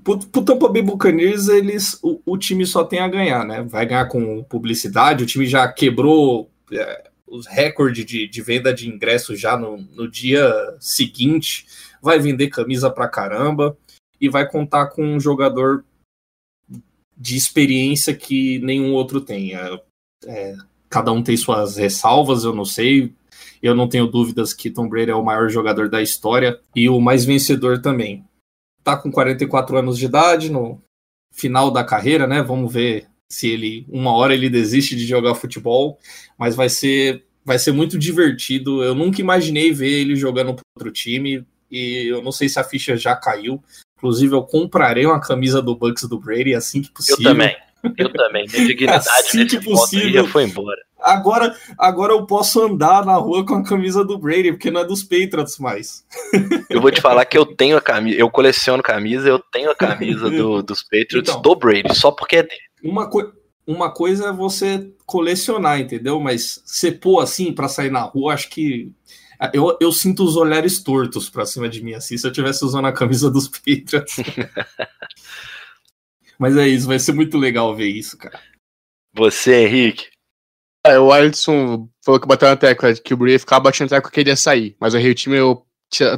pro, Tampa Bay Buccaneers, eles, o, o, time só tem a ganhar, né? Vai ganhar com publicidade, o time já quebrou é, os recordes de, de, venda de ingressos já no, no dia seguinte, vai vender camisa pra caramba e vai contar com um jogador de experiência que nenhum outro tem. É, é, cada um tem suas ressalvas, eu não sei. Eu não tenho dúvidas que Tom Brady é o maior jogador da história e o mais vencedor também. Tá com 44 anos de idade, no final da carreira, né? Vamos ver se ele uma hora ele desiste de jogar futebol, mas vai ser vai ser muito divertido. Eu nunca imaginei ver ele jogando para outro time e eu não sei se a ficha já caiu. Inclusive eu comprarei uma camisa do Bucks do Brady assim que possível. Eu também. Eu também. Minha dignidade assim que possível. já foi embora. Agora, agora eu posso andar na rua com a camisa do Brady, porque não é dos Patriots mais. Eu vou te falar que eu tenho a camisa, eu coleciono camisa, eu tenho a camisa do, dos Patriots então, do Brady, só porque é dele. Uma, co uma coisa é você colecionar, entendeu? Mas você pôr assim para sair na rua, acho que. Eu, eu sinto os olhares tortos pra cima de mim, assim, se eu tivesse usando a camisa dos Patriots. Mas é isso, vai ser muito legal ver isso, cara. Você, Henrique. É, o Alisson falou que bateu na tecla que o Brady ficava batendo na tecla que ele ia sair. Mas o time eu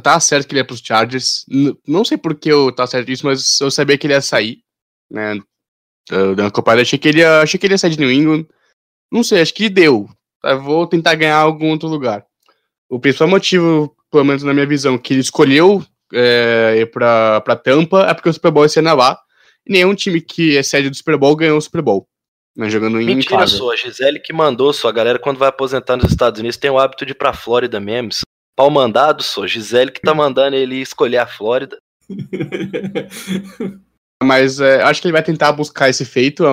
tá certo que ele ia pros Chargers. N não sei por que eu tá certo disso, mas eu sabia que ele ia sair. Né? Dando comparada, achei que ele ia, achei que ele ia sair de New England. Não sei, acho que deu. Eu vou tentar ganhar algum outro lugar. O principal motivo, pelo menos na minha visão, que ele escolheu é, ir pra, pra Tampa é porque o Super Bowl ia ser na lá. Nenhum time que é sede do Super Bowl ganhou o Super Bowl. Né, jogando em Mentira casa. sua, a Gisele que mandou sua galera quando vai aposentar nos Estados Unidos tem o hábito de ir pra Flórida mesmo. Pau mandado, só. Gisele que tá mandando ele escolher a Flórida. Mas é, acho que ele vai tentar buscar esse feito.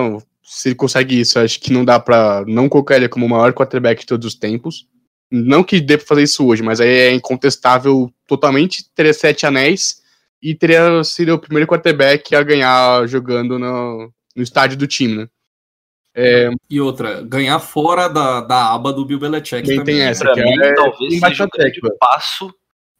Se ele consegue isso, acho que não dá pra não colocar ele como o maior quarterback de todos os tempos. Não que dê pra fazer isso hoje, mas aí é incontestável totalmente ter sete anéis e teria sido o primeiro quarterback a ganhar jogando no, no estádio do time, né? É... E outra, ganhar fora da, da aba do Bill Belichick também. também. tem essa, pra que mim, é talvez seja um grande passo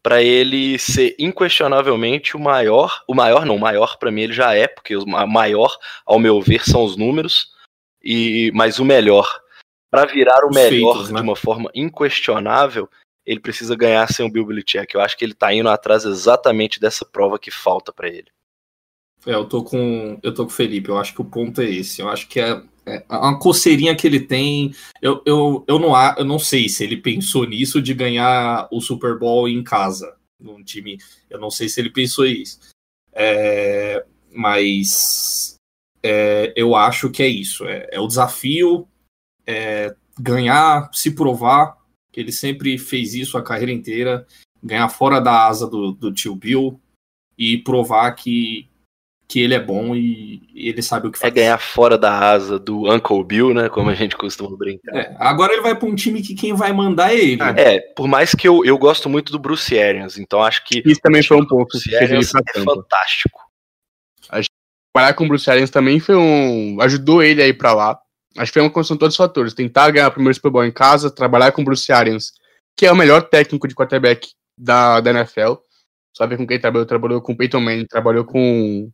para ele ser inquestionavelmente o maior, o maior não, o maior para mim ele já é, porque o maior, ao meu ver, são os números, e mas o melhor. Para virar o melhor feitos, né? de uma forma inquestionável, ele precisa ganhar sem o Bill Belichick. Eu acho que ele tá indo atrás exatamente dessa prova que falta para ele. É, eu tô com eu tô com o Felipe. Eu acho que o ponto é esse. Eu acho que é, é uma coceirinha que ele tem. Eu, eu, eu, não, eu não sei se ele pensou nisso de ganhar o Super Bowl em casa, num time. Eu não sei se ele pensou isso. É, mas é, eu acho que é isso. É, é o desafio, é ganhar, se provar ele sempre fez isso a carreira inteira, ganhar fora da asa do, do tio Bill e provar que, que ele é bom e, e ele sabe o que é faz. É ganhar fora da asa do Uncle Bill, né? Como a gente costuma brincar. É, agora ele vai para um time que quem vai mandar é ele. É, por mais que eu, eu gosto muito do Bruce Arians, então acho que. Isso também foi um ponto Bruce Arians é fantástico. Acho que trabalhar com o Bruce Arians também foi um. ajudou ele a ir para lá. Acho que foi uma construção de todos os fatores. Tentar ganhar o primeiro Super Bowl em casa, trabalhar com o Bruce Arians, que é o melhor técnico de quarterback da, da NFL. Só ver com quem trabalhou. Trabalhou com o Peyton Manning, trabalhou com,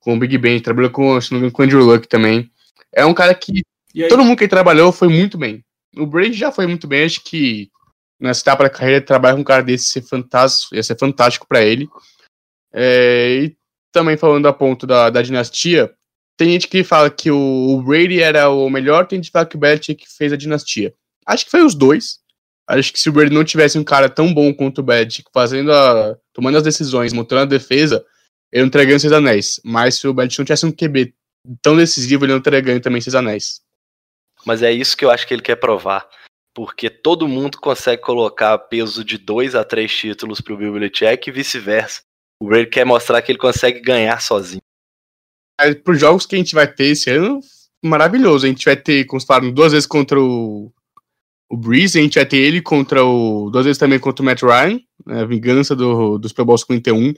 com o Big Ben, trabalhou com, se não com o Andrew Luck também. É um cara que todo mundo que trabalhou foi muito bem. O Brady já foi muito bem, acho que nessa etapa da carreira, trabalhar com um cara desse ser fantástico, ia ser fantástico para ele. É, e também falando a ponto da, da dinastia, tem gente que fala que o Brady era o melhor, tem gente que fala que o Belichick fez a dinastia. Acho que foi os dois. Acho que se o Brady não tivesse um cara tão bom quanto o Belichick, fazendo a, tomando as decisões, montando a defesa, ele não teria ganho seis anéis. Mas se o Belichick não tivesse um QB tão decisivo, ele não teria ganho também seis anéis. Mas é isso que eu acho que ele quer provar. Porque todo mundo consegue colocar peso de dois a três títulos pro Bill Belichick e vice-versa. O Brady quer mostrar que ele consegue ganhar sozinho para os jogos que a gente vai ter esse ano, maravilhoso. A gente vai ter, como falaram, duas vezes contra o, o Breeze, a gente vai ter ele contra o. duas vezes também contra o Matt Ryan, né, a vingança do, dos Pro Bowl 51.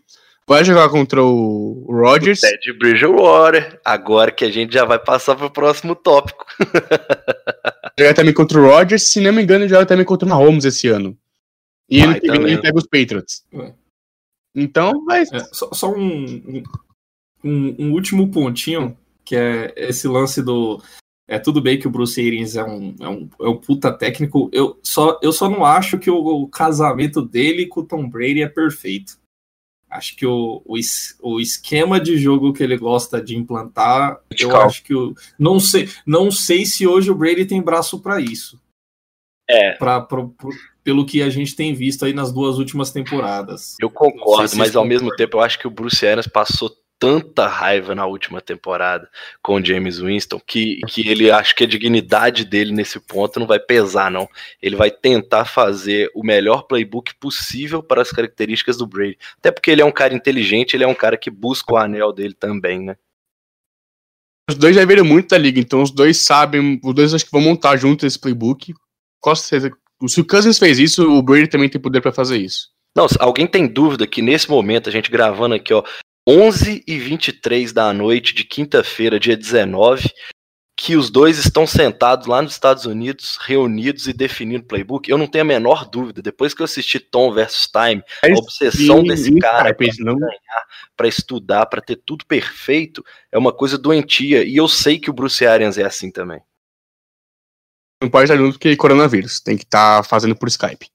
Vai jogar contra o, o Rodgers. Ted Bridgewater, agora que a gente já vai passar para o próximo tópico. jogar também contra o Rodgers, se não me engano, joga também contra o Mahomes esse ano. E vai ele, ele pega os Patriots. Então vai. É, só, só um, um, um último pontinho, que é esse lance do. É tudo bem que o Bruce Arians é um, é um, é um puta técnico. Eu só, eu só não acho que o, o casamento dele com o Tom Brady é perfeito. Acho que o, o, o esquema de jogo que ele gosta de implantar, eu Calma. acho que o. Não sei, não sei se hoje o Brady tem braço para isso. É. Pra, pro- pro- pelo que a gente tem visto aí nas duas últimas temporadas. Eu concordo, se mas ao mesmo tempo eu acho que o Bruce Arians passou tanta raiva na última temporada com o James Winston que, que ele acha que a dignidade dele nesse ponto não vai pesar, não. Ele vai tentar fazer o melhor playbook possível para as características do Brady. Até porque ele é um cara inteligente, ele é um cara que busca o anel dele também, né? Os dois já viram muito da liga, então os dois sabem, os dois acho que vão montar junto esse playbook. Com certeza. Se o Cousins fez isso, o Brady também tem poder pra fazer isso. Não, alguém tem dúvida que nesse momento, a gente gravando aqui, ó, 11 e 23 da noite de quinta-feira, dia 19, que os dois estão sentados lá nos Estados Unidos, reunidos e definindo playbook, eu não tenho a menor dúvida. Depois que eu assisti Tom versus Time, a obsessão E- desse cara eles não- para estudar, para ter tudo perfeito, é uma coisa doentia. E eu sei que o Bruce Arians é assim também. não pode estar junto porque coronavírus. Tem que estar fazendo por Skype.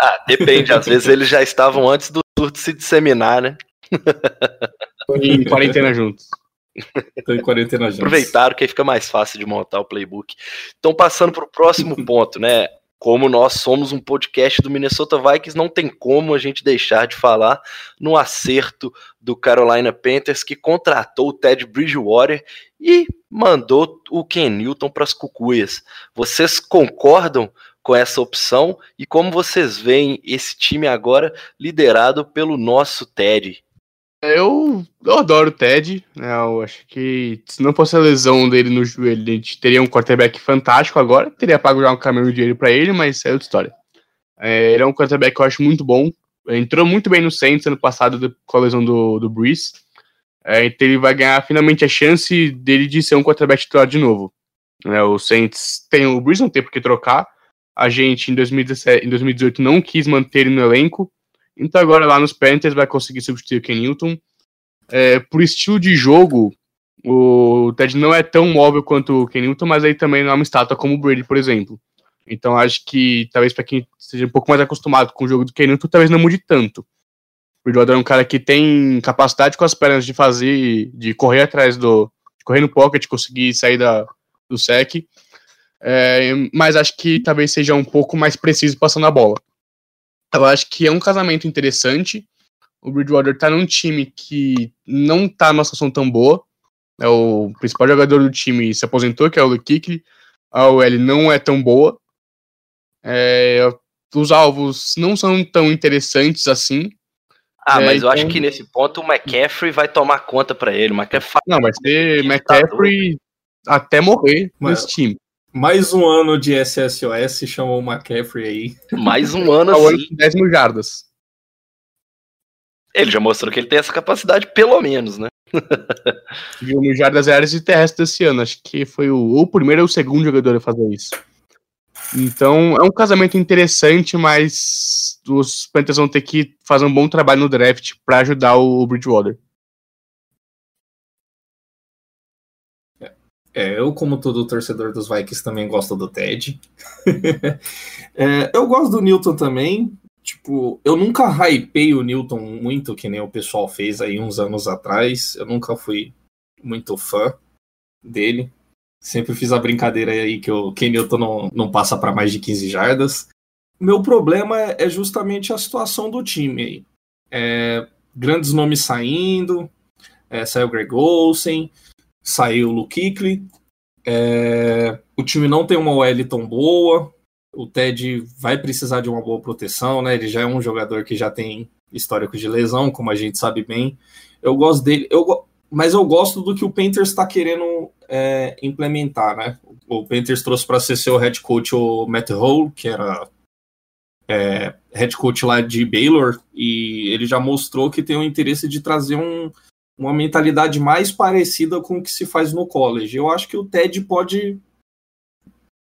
Ah, depende. Às vezes eles já estavam antes do surto se disseminar, né? Em quarentena juntos. Tô em quarentena já. aproveitaram que aí fica mais fácil de montar o playbook. Então, passando para o próximo ponto, né? Como nós somos um podcast do Minnesota Vikings, não tem como a gente deixar de falar no acerto do Carolina Panthers que contratou o Ted Bridgewater e mandou o Ken Newton para as cucuias. Vocês concordam com essa opção e como vocês veem esse time agora liderado pelo nosso Ted? Eu, eu adoro o Ted. Né? Eu acho que se não fosse a lesão dele no joelho, a gente teria um quarterback fantástico agora. Teria pago já um caminhão de dinheiro pra ele, mas é outra história. É, ele é um quarterback que eu acho muito bom. Entrou muito bem no Saints ano passado com a lesão do, do Breeze. É, então ele vai ganhar finalmente a chance dele de ser um quarterback titular de novo. Né, o Saints tem o Breeze, não tem por que trocar. A gente em, 2017, em 2018 não quis manter ele no elenco. Então agora lá nos Panthers vai conseguir substituir o Ken Newton. É, por estilo de jogo, o Ted não é tão móvel quanto o Ken Newton, mas aí também não é uma estátua como o Brady, por exemplo. Então acho que talvez para quem seja um pouco mais acostumado com o jogo do Ken Newton, talvez não mude tanto. O Bridgewater é um cara que tem capacidade com as pernas de fazer, de correr atrás do, de correr no pocket, conseguir sair da, do sec. É, mas acho que talvez seja um pouco mais preciso passando a bola. Eu acho que é um casamento interessante. O Bridgewater tá num time que não tá numa situação tão boa. É o principal jogador do time se aposentou, que é o Luke Kuechly. A OL não é tão boa. É, os alvos não são tão interessantes assim. Ah, É, mas eu acho então- que nesse ponto o McCaffrey vai tomar conta pra ele. O McCaffrey Não, vai ser Tá McCaffrey até morrer Mas- nesse time. Mais um ano de SSOS chamou o McCaffrey aí. mais um ano ano assim. com 10 mil jardas. Ele já mostrou que ele tem essa capacidade, pelo menos, né? Viu mil jardas aéreas e terrestres esse ano. Acho que foi o, ou o primeiro ou o segundo jogador a fazer isso. Então, é um casamento interessante, mas os Panthers vão ter que fazer um bom trabalho no draft para ajudar o Bridgewater. É, eu, como todo torcedor dos Vikings, também gosto do Ted. É, eu gosto do Newton também. Tipo, eu nunca hypei o Newton muito, que nem o pessoal fez aí uns anos atrás. Eu nunca fui muito fã dele. Sempre fiz a brincadeira aí que o Ken Newton não, não passa para mais de 15 jardas. Meu problema é justamente a situação do time aí. É, grandes nomes saindo, é, saiu Greg Olsen, saiu o Luke. É, o time não tem uma OL tão boa. O Ted vai precisar de uma boa proteção, né? Ele já é um jogador que já tem histórico de lesão, como a gente sabe bem. Eu gosto dele, eu, mas eu gosto do que o Panthers está querendo é, implementar, né? O Panthers trouxe para ser seu head coach o Matt Hole, que era é, head coach lá de Baylor, e ele já mostrou que tem o interesse de trazer um, uma mentalidade mais parecida com o que se faz no college. Eu acho que o Ted pode.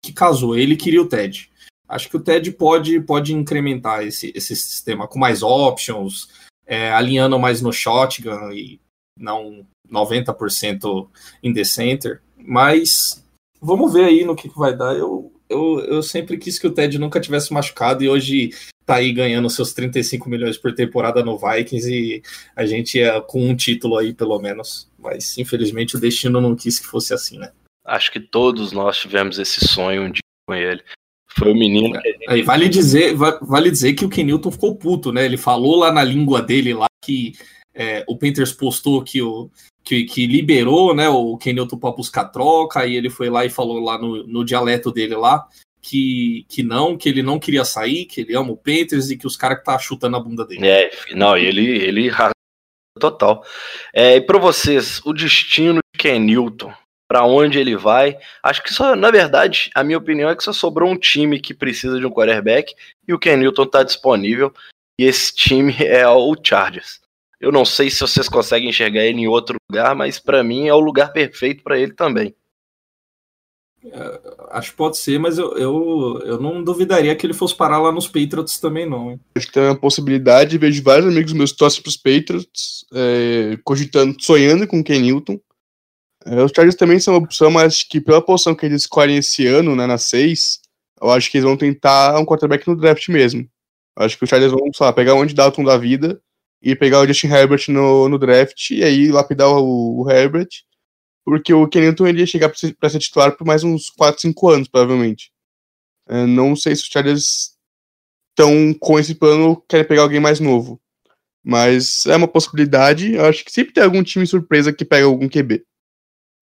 Que casou, ele queria o Ted. Acho que o Ted pode, pode incrementar esse, esse sistema com mais options, é, alinhando mais no shotgun e não 90% in the center. Mas vamos ver aí no que, que vai dar. Eu, eu, eu sempre quis que o Ted nunca tivesse machucado e hoje tá aí ganhando seus 35 milhões por temporada no Vikings e a gente é com um título aí, pelo menos. Mas infelizmente o destino não quis que fosse assim, né? Acho que todos nós tivemos esse sonho um dia com ele. Foi o menino Aí vale dizer, va- vale dizer que o Kenilton ficou puto, né? Ele falou lá na língua dele lá que é, o Panthers postou que o que, que liberou, né, o Kenilton para buscar troca, aí ele foi lá e falou lá no, no dialeto dele lá que, que não, que ele não queria sair, que ele ama o Panthers e que os caras que tá chutando a bunda dele. É, não, ele, ele total. É, e para vocês, o destino de Ken Newton, para onde ele vai? Acho que só, na verdade, a minha opinião é que só sobrou um time que precisa de um quarterback e o Ken Newton tá disponível. E esse time é o Chargers. Eu não sei se vocês conseguem enxergar ele em outro lugar, mas para mim é o lugar perfeito para ele também. Acho que pode ser, mas eu, eu, eu não duvidaria que ele fosse parar lá nos Patriots também, não. hein? Acho que tem uma possibilidade. Vejo vários amigos meus que torcem pros Patriots, é, cogitando, sonhando com o Ken Newton. É, os Chargers também são uma opção, mas acho que pela posição que eles escolhem esse ano, né, na 6, eu acho que eles vão tentar um quarterback no draft mesmo. Eu acho que os Chargers vão, sei lá, pegar o Andy Dalton da vida e pegar o Justin Herbert no, no draft e aí lapidar o, o Herbert, porque o Ken Newton ele ia chegar pra ser, ser titular por mais uns 4, 5 anos, provavelmente. É, não sei se os Chargers estão com esse plano, querem pegar alguém mais novo. Mas é uma possibilidade. Eu acho que sempre tem algum time surpresa que pega algum QB.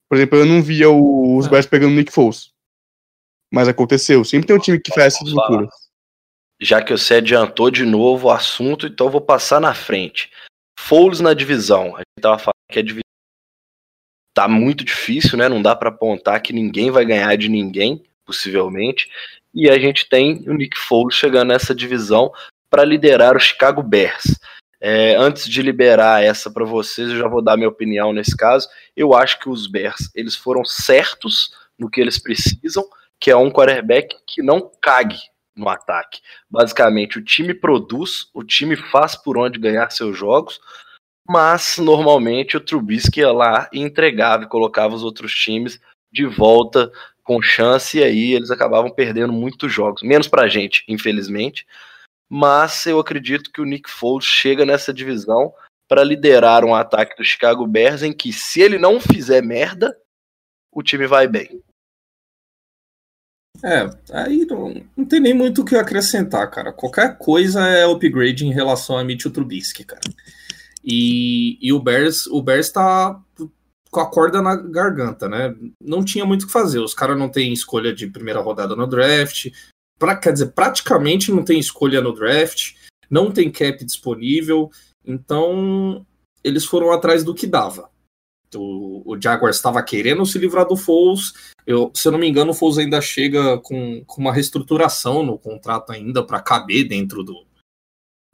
Por exemplo, eu não via o- os Ah. Bears pegando o Nick Foles. Mas aconteceu. Sempre tem um time que faz essa loucura. Já que você adiantou de novo o assunto, então eu vou passar na frente. Foles na divisão. A gente tava falando que a divisão tá muito difícil, né? Não dá pra apontar que ninguém vai ganhar de ninguém, possivelmente. E a gente tem o Nick Foles chegando nessa divisão para liderar o Chicago Bears. É, antes de liberar essa para vocês, eu já vou dar minha opinião nesse caso. Eu acho que os Bears eles foram certos no que eles precisam, que é um quarterback que não cague no ataque. Basicamente, o time produz, o time faz por onde ganhar seus jogos, mas normalmente o Trubisky ia lá e entregava e colocava os outros times de volta com chance, e aí eles acabavam perdendo muitos jogos. Menos pra gente, infelizmente. Mas eu acredito que o Nick Foles chega nessa divisão para liderar um ataque do Chicago Bears em que, se ele não fizer merda, o time vai bem. É, aí não, não tem nem muito o que acrescentar, cara. Qualquer coisa é upgrade em relação a Mitchell Trubisky, cara. E, e o Bears, o Bears tá com a corda na garganta, né? Não tinha muito o que fazer. Os caras não têm escolha de primeira rodada no draft. Pra, quer dizer, praticamente não tem escolha no draft. Não tem cap disponível. Então, eles foram atrás do que dava. O, o Jaguars estava querendo se livrar do Foles. Eu, se eu não me engano, o Foles ainda chega com, com uma reestruturação no contrato ainda para caber dentro do,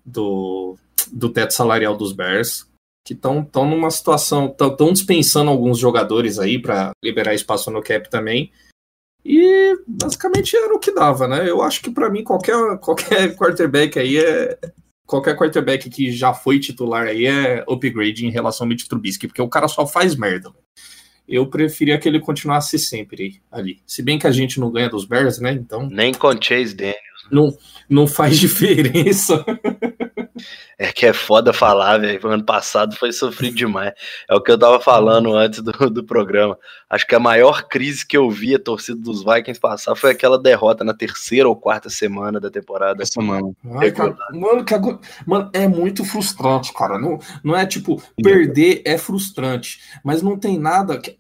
do, do teto salarial dos Bears, que estão numa situação, estão dispensando alguns jogadores aí para liberar espaço no cap também. E basicamente era o que dava, né? Eu acho que para mim qualquer, qualquer quarterback aí é qualquer quarterback que já foi titular aí é upgrade em relação ao Mitch Trubisky, porque o cara só faz merda. Eu preferia que ele continuasse sempre ali. Se bem que a gente não ganha dos Bears, né? Então Nem com Chase Daniel. não, não faz diferença. É que é foda falar, velho. Ano passado foi sofrido demais. É o que eu tava falando antes do, do programa. Acho que a maior crise que eu vi a torcida dos Vikings passar foi aquela derrota na terceira ou quarta semana da temporada. Essa mano. Ai, cara, mano, que mano, é muito frustrante, cara. Não, não é tipo, perder é frustrante, mas não tem nada. que-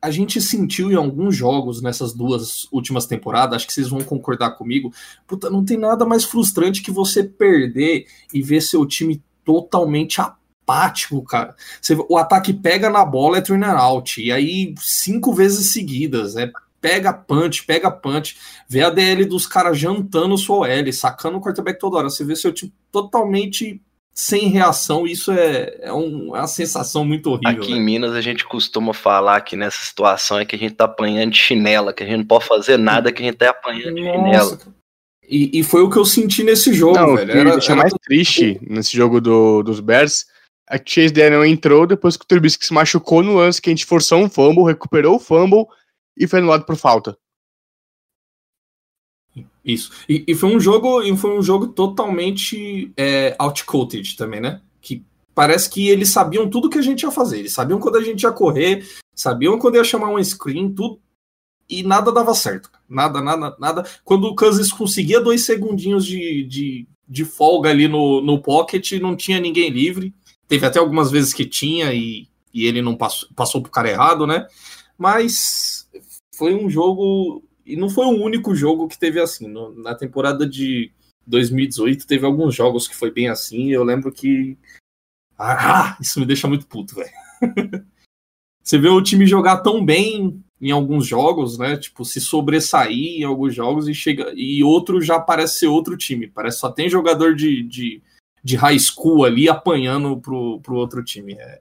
A, gente sentiu em alguns jogos nessas duas últimas temporadas, acho que vocês vão concordar comigo. Puta, não tem nada mais frustrante que você perder e ver seu time totalmente apático, cara. Você- o ataque pega na bola, é turn out, e aí cinco vezes seguidas, é pega punch, pega punch, vê a DL dos caras jantando sua OL, sacando o quarterback toda hora. Você vê seu time totalmente sem reação, isso é, é, um- é uma sensação muito horrível. Aqui em né? Minas a gente costuma falar que nessa situação é que a gente tá apanhando de chinela, que a gente não pode fazer nada, que a gente tá apanhando de chinela. E, e foi o que eu senti nesse jogo, Não, o velho. que Era, era mais triste nesse jogo do, dos Bears A Chase Daniel entrou depois que o Trubisky se machucou no lance que a gente forçou um fumble, recuperou o fumble e foi anulado por falta. Isso. E, e foi um jogo, e foi um jogo totalmente é, outcoated também, né? Que parece que eles sabiam tudo que a gente ia fazer. Eles sabiam quando a gente ia correr, sabiam quando ia chamar um screen, tudo. E nada dava certo. Nada, nada, nada. Quando o Kansas conseguia dois segundinhos de, de, de folga ali no, no pocket, não tinha ninguém livre. Teve até algumas vezes que tinha e, e ele não passou, passou pro cara errado, né? Mas foi um jogo e não foi o único jogo que teve assim. No, na temporada de 2018 teve alguns jogos que foi bem assim. Eu lembro que. Ah, isso me deixa muito puto, velho. Você vê o time jogar tão bem em alguns jogos, né? Tipo, se sobressair em alguns jogos e chega. E outro já parece ser outro time. Parece que só tem jogador de, de, de high school ali apanhando pro, pro outro time. É.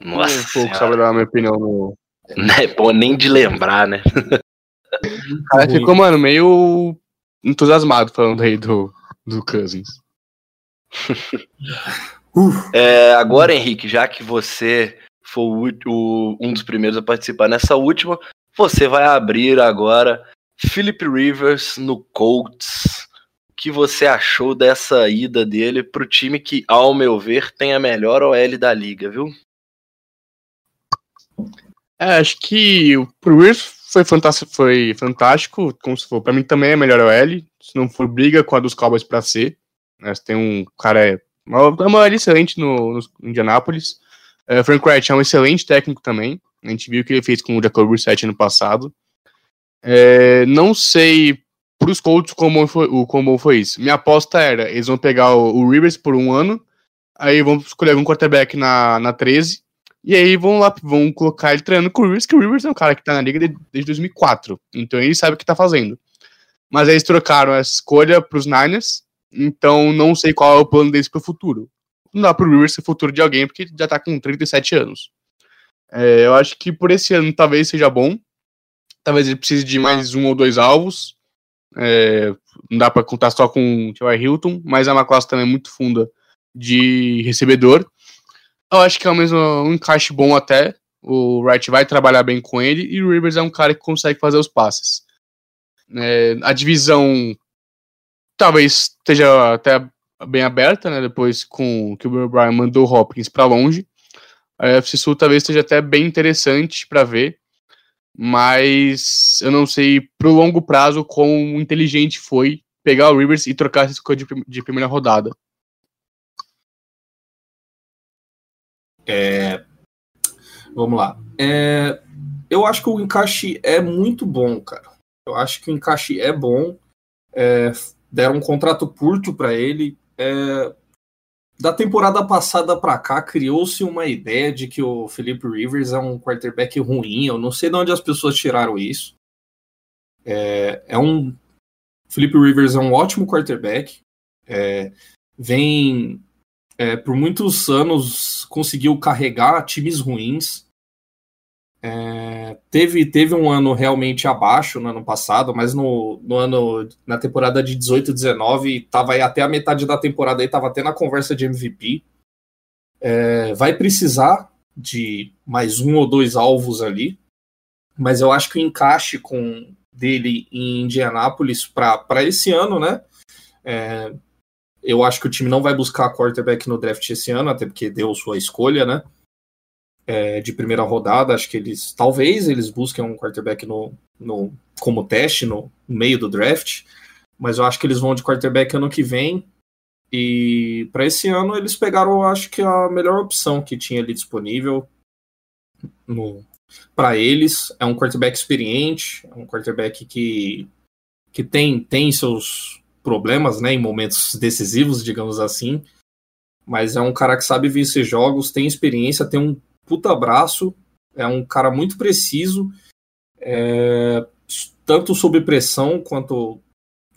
Nossa, um pouco sobre a minha opinião no, não é bom nem de lembrar, né? O cara ficou, mano, meio entusiasmado falando aí do, do Cousins. é, agora, Henrique, já que você foi o, o, um dos primeiros a participar nessa última, você vai abrir agora Philip Rivers no Colts. O que você achou dessa ida dele pro time que, ao meu ver, tem a melhor OL da liga, viu? É, acho que o Rivers foi fantástico, foi fantástico, como se for. Pra mim também é melhor OL, se não for briga com a dos Cowboys pra ser. Né, tem um cara, é uma, uma excelente no, no Indianapolis. Uh, Frank Wright é um excelente técnico também. A gente viu o que ele fez com o Jacob Brissett ano passado. É, não sei pros Colts como foi, o como foi isso. Minha aposta era, eles vão pegar o, o Rivers por um ano, aí vão escolher algum quarterback na, na 13, e aí vão lá, vão colocar ele treinando com o Rivers, que o Rivers é um cara que tá na liga desde 2004. Então ele sabe o que tá fazendo. Mas eles trocaram essa escolha pros Niners, então não sei qual é o plano deles pro futuro. Não dá pro Rivers ser futuro de alguém, porque já tá com 37 anos. É, eu acho que por esse ano talvez seja bom. Talvez ele precise de mais um ou dois alvos. É, não dá para contar só com o T.Y. Hilton, mas é uma classe também muito funda de recebedor. Eu acho que é o mesmo um encaixe bom até. O Wright vai trabalhar bem com ele e o Rivers é um cara que consegue fazer os passes. É, a divisão talvez esteja até bem aberta, né? Depois com que o Bryan mandou o Hopkins para longe. A UFC Sul talvez esteja até bem interessante para ver, mas eu não sei pro longo prazo quão inteligente foi pegar o Rivers e trocar essa escolha de, de primeira rodada. É, vamos lá. É, eu acho que o encaixe é muito bom, cara. Eu acho que o encaixe é bom. É, deram um contrato curto para ele. É, da temporada passada para cá, criou-se uma ideia de que o Felipe Rivers é um quarterback ruim. Eu não sei de onde as pessoas tiraram isso. É, é um. Felipe Rivers é um ótimo quarterback. É, vem é, por muitos anos conseguiu carregar times ruins. É, teve, teve um ano realmente abaixo no ano passado, mas no, no ano na temporada de 18 19 estava até a metade da temporada aí estava até na conversa de MVP. É, vai precisar de mais um ou dois alvos ali, mas eu acho que o encaixe com dele em Indianápolis para esse ano, né? Eu acho que o time não vai buscar quarterback no draft esse ano, até porque deu sua escolha, né? É, de primeira rodada, acho que eles talvez eles busquem um quarterback no, no como teste no meio do draft, mas eu acho que eles vão de quarterback ano que vem. E para esse ano eles pegaram, acho que a melhor opção que tinha ali disponível para eles. É um quarterback experiente, é um quarterback que, que tem, tem seus problemas, né, em momentos decisivos, digamos assim. Mas é um cara que sabe vencer jogos, tem experiência, tem um puta braço, é um cara muito preciso, é, tanto sob pressão quanto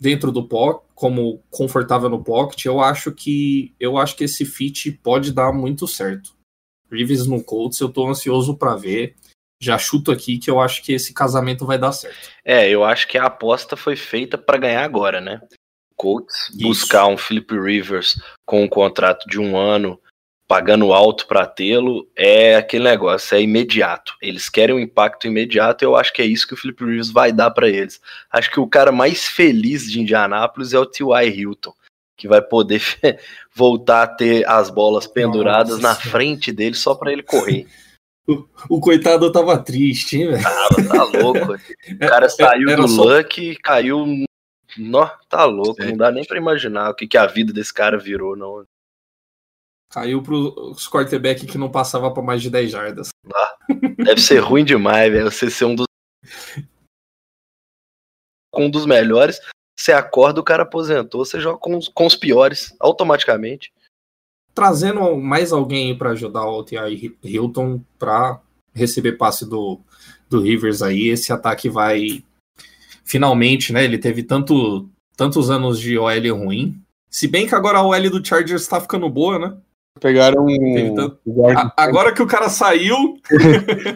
dentro do pocket, como confortável no pocket. Eu acho que eu acho que esse fit pode dar muito certo. Reeves no Colts, eu tô ansioso para ver. Já chuto aqui que eu acho que esse casamento vai dar certo. É, eu acho que a aposta foi feita para ganhar agora, né? Colts Isso. buscar um Philip Rivers com um contrato de um ano, pagando alto para tê-lo, é aquele negócio, é imediato. Eles querem um impacto imediato e eu acho que é isso que o Philip Rivers vai dar para eles. Acho que o cara mais feliz de Indianápolis é o T.Y. Hilton, que vai poder voltar a ter as bolas penduradas Nossa na frente dele só para ele correr. O coitado tava triste, hein, velho? Tava, tá louco. O cara saiu era do só- Luck e caiu. Nó, tá louco. Não dá nem pra imaginar o que, que a vida desse cara virou, não. Caiu pros quarterback que não passava pra mais de 10 jardas. Deve ser ruim demais, velho. Você ser um dos. Um dos melhores. Você acorda, o cara aposentou, você joga com os, com os piores, automaticamente. Trazendo mais alguém pra ajudar o T.I. Hilton pra receber passe do, do Rivers aí, esse ataque vai. Finalmente, né? Ele teve tanto, tantos anos de OL ruim. Se bem que agora a OL do Chargers tá ficando boa, né? Pegaram tanto- A- agora que o cara saiu,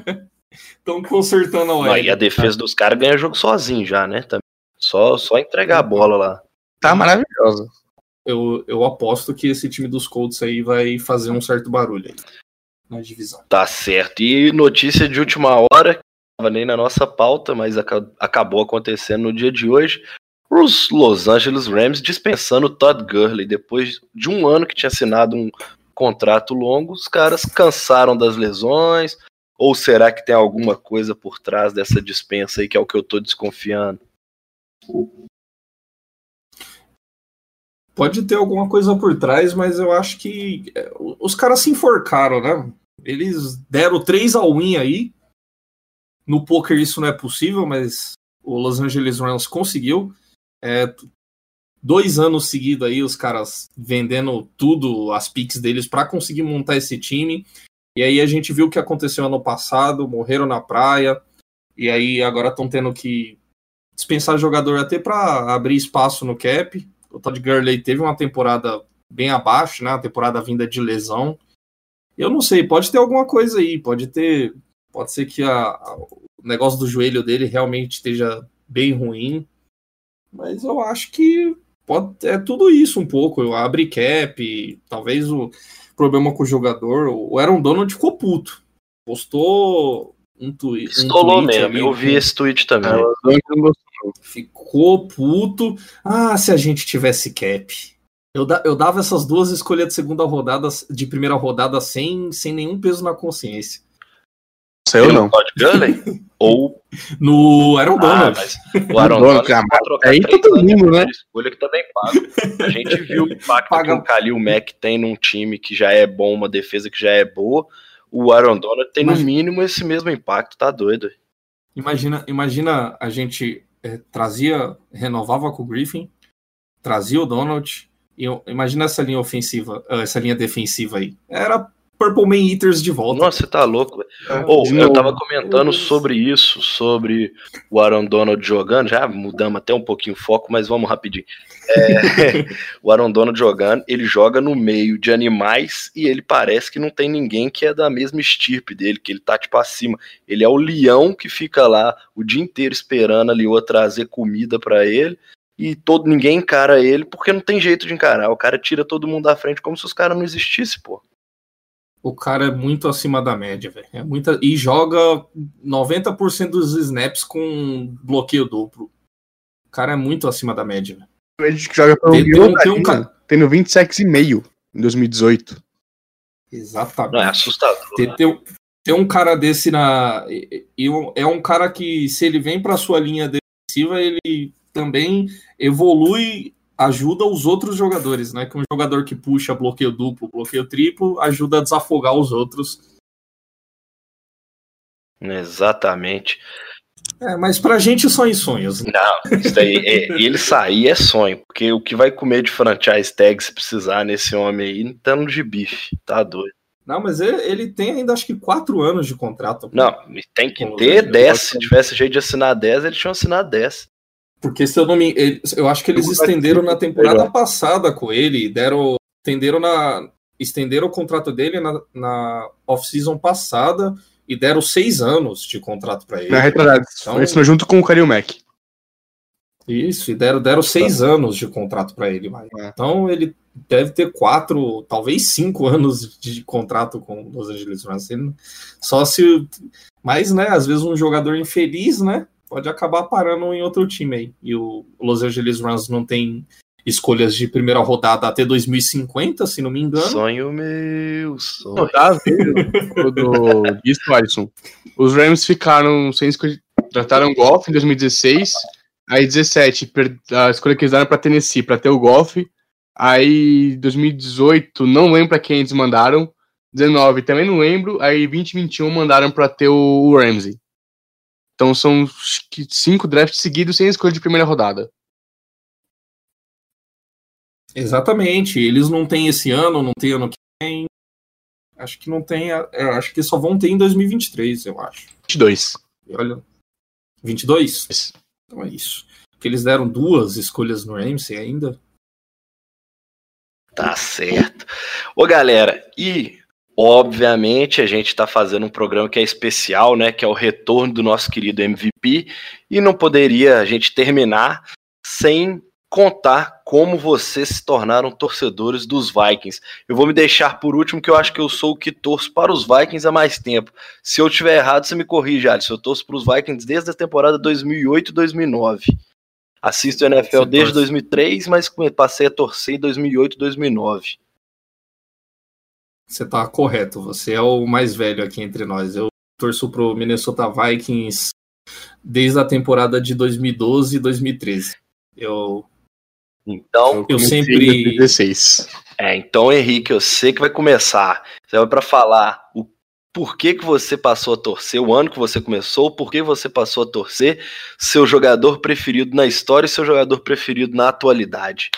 estão consertando a OL. Não, e a defesa dos caras ganha jogo sozinho já, né? Só, só entregar a bola lá. tá maravilhosa. Eu, eu aposto que esse time dos Colts aí vai fazer um certo barulho aí na divisão. Tá certo. E notícia de última hora, nem na nossa pauta, mas aca- acabou acontecendo no dia de hoje. Os Los Angeles Rams dispensando Todd Gurley. Depois de um ano que tinha assinado um contrato longo, os caras cansaram das lesões. Ou será que tem alguma coisa por trás dessa dispensa aí que é o que eu tô desconfiando? Pode ter alguma coisa por trás, mas eu acho que o- os caras se enforcaram, né? Eles deram 3 a win aí. No poker isso não é possível, mas o Los Angeles Rams conseguiu. É, dois anos seguidos aí, os caras vendendo tudo, as picks deles, para conseguir montar esse time. E aí a gente viu o que aconteceu ano passado, morreram na praia. E aí agora estão tendo que dispensar jogador até para abrir espaço no cap. O Todd Gurley teve uma temporada bem abaixo, né? Uma temporada vinda de lesão. Eu não sei, pode ter alguma coisa aí, pode ter, pode ser que a- a- o negócio do joelho dele realmente esteja bem ruim, mas eu acho que pode é tudo isso um pouco. Eu abri cap, talvez o problema com o jogador. O Aaron Donald ficou puto, postou um, tui, um Estolou tweet mesmo. ali Eu vi esse tweet também. Ficou puto. Ah, se a gente tivesse cap. Eu, da- eu dava essas duas escolhas de segunda rodada, de primeira rodada, sem, sem nenhum peso na consciência. Eu não. Todd Gurley? Ou No Aaron Ah, Donald. mas o Aaron Donald, ah, vai trocar aí todo mundo, né? escolha que também paga. A gente viu o impacto Paga- que o Khalil Mack tem num time que já é bom, uma defesa que já é boa. O Aaron Donald tem no mínimo esse mesmo impacto, tá doido. Imagina, imagina a gente eh, trazia, renovava com o Griffin, trazia o Donald, e eu- imagina essa linha ofensiva, ah, essa linha defensiva aí. Era Purple Man Eaters de volta. Nossa, você tá louco. velho. É, Ou, de eu tava comentando sobre isso, sobre o Aaron Donald jogando, já mudamos até um pouquinho o foco, mas vamos rapidinho. É, o Aaron Donald jogando, ele joga no meio de animais e ele parece que não tem ninguém que é da mesma estirpe dele, que ele tá tipo acima. Ele é o leão que fica lá o dia inteiro esperando ali o trazer comida pra ele. E todo ninguém encara ele porque não tem jeito de encarar. O cara tira todo mundo da frente como se os caras não existissem, pô. O cara é muito acima da média, velho. É muita e joga 90% dos snaps com bloqueio duplo. O cara é muito acima da média. velho. Ele que joga pelo Tem- tem um- tem um Carolina, ca- tendo 20 sacks e meio em 2018. Exatamente. Não, é assustador. Ter, ter- ter um cara desse na. É um cara que, se ele vem para sua linha defensiva, ele também evolui, ajuda os outros jogadores, né? Que um jogador que puxa bloqueio duplo, bloqueio triplo, ajuda a desafogar os outros. Exatamente. É, mas pra gente só em sonhos. né? Não, isso daí, é, ele sair é sonho, porque o que vai comer de franchise tag se precisar nesse homem aí, não tá no de bife, tá doido. Não, mas ele, ele tem ainda acho que quatro anos de contrato. Não, tem que ter eu 10, gosto- se tivesse jeito de assinar 10, eles tinham assinado 10. Porque se eu não me. Eu acho que eles estenderam na temporada passada com ele, deram. Estenderam na. Estenderam o contrato dele na, na off-season passada e deram seis anos de contrato para ele. Na retrasada. Então- assinou junto com o Karil Mack. Isso, e deram, deram seis anos de contrato para ele. É. Então ele deve ter quatro, talvez cinco anos de contrato com o Los Angeles Rams. Só se. Mas, né, às vezes um jogador infeliz, né, pode acabar parando em outro time aí. E o Los Angeles Rams não tem escolhas de primeira rodada até 2050, se não me engano. Sonho meu, sonho. Não, tá vendo o do Alisson. Os Rams ficaram sem escolha. Trataram golfe em 2016. Aí 17, per- a escolha que eles deram pra Tennessee pra ter o golfe. Aí 2018, não lembro pra quem eles mandaram. 19, também não lembro. Aí 2021 mandaram pra ter o, o Ramsey. Então são que cinco drafts seguidos sem escolha de primeira rodada. Exatamente. Eles não têm esse ano, não tem ano que vem. Acho que não tem. é, acho que só vão ter em 2023, eu acho. 22. E olha. 22? Isso. Então é isso. Porque eles deram duas escolhas no Ramsey ainda. Tá certo. Ô, galera, e obviamente a gente tá fazendo um programa que é especial, né? Que é o retorno do nosso querido MVP. E não poderia a gente terminar sem contar como vocês se tornaram torcedores dos Vikings. Eu vou me deixar por último, que eu acho que eu sou o que torço para os Vikings há mais tempo. Se eu tiver errado, você me corrige, Alisson. Eu torço para os Vikings desde a temporada 2008 e 2009. Assisto o NFL desde torce. 2003, mas passei a torcer em 2008 e 2009. Você tá correto. Você é o mais velho aqui entre nós. Eu torço pro Minnesota Vikings desde a temporada de 2012 e 2013. Eu. Então, Eu sempre- 2016. é, então Henrique, eu sei que vai começar. Você vai para falar o porquê que você passou a torcer, o ano que você começou, por que você passou a torcer, seu jogador preferido na história e seu jogador preferido na atualidade.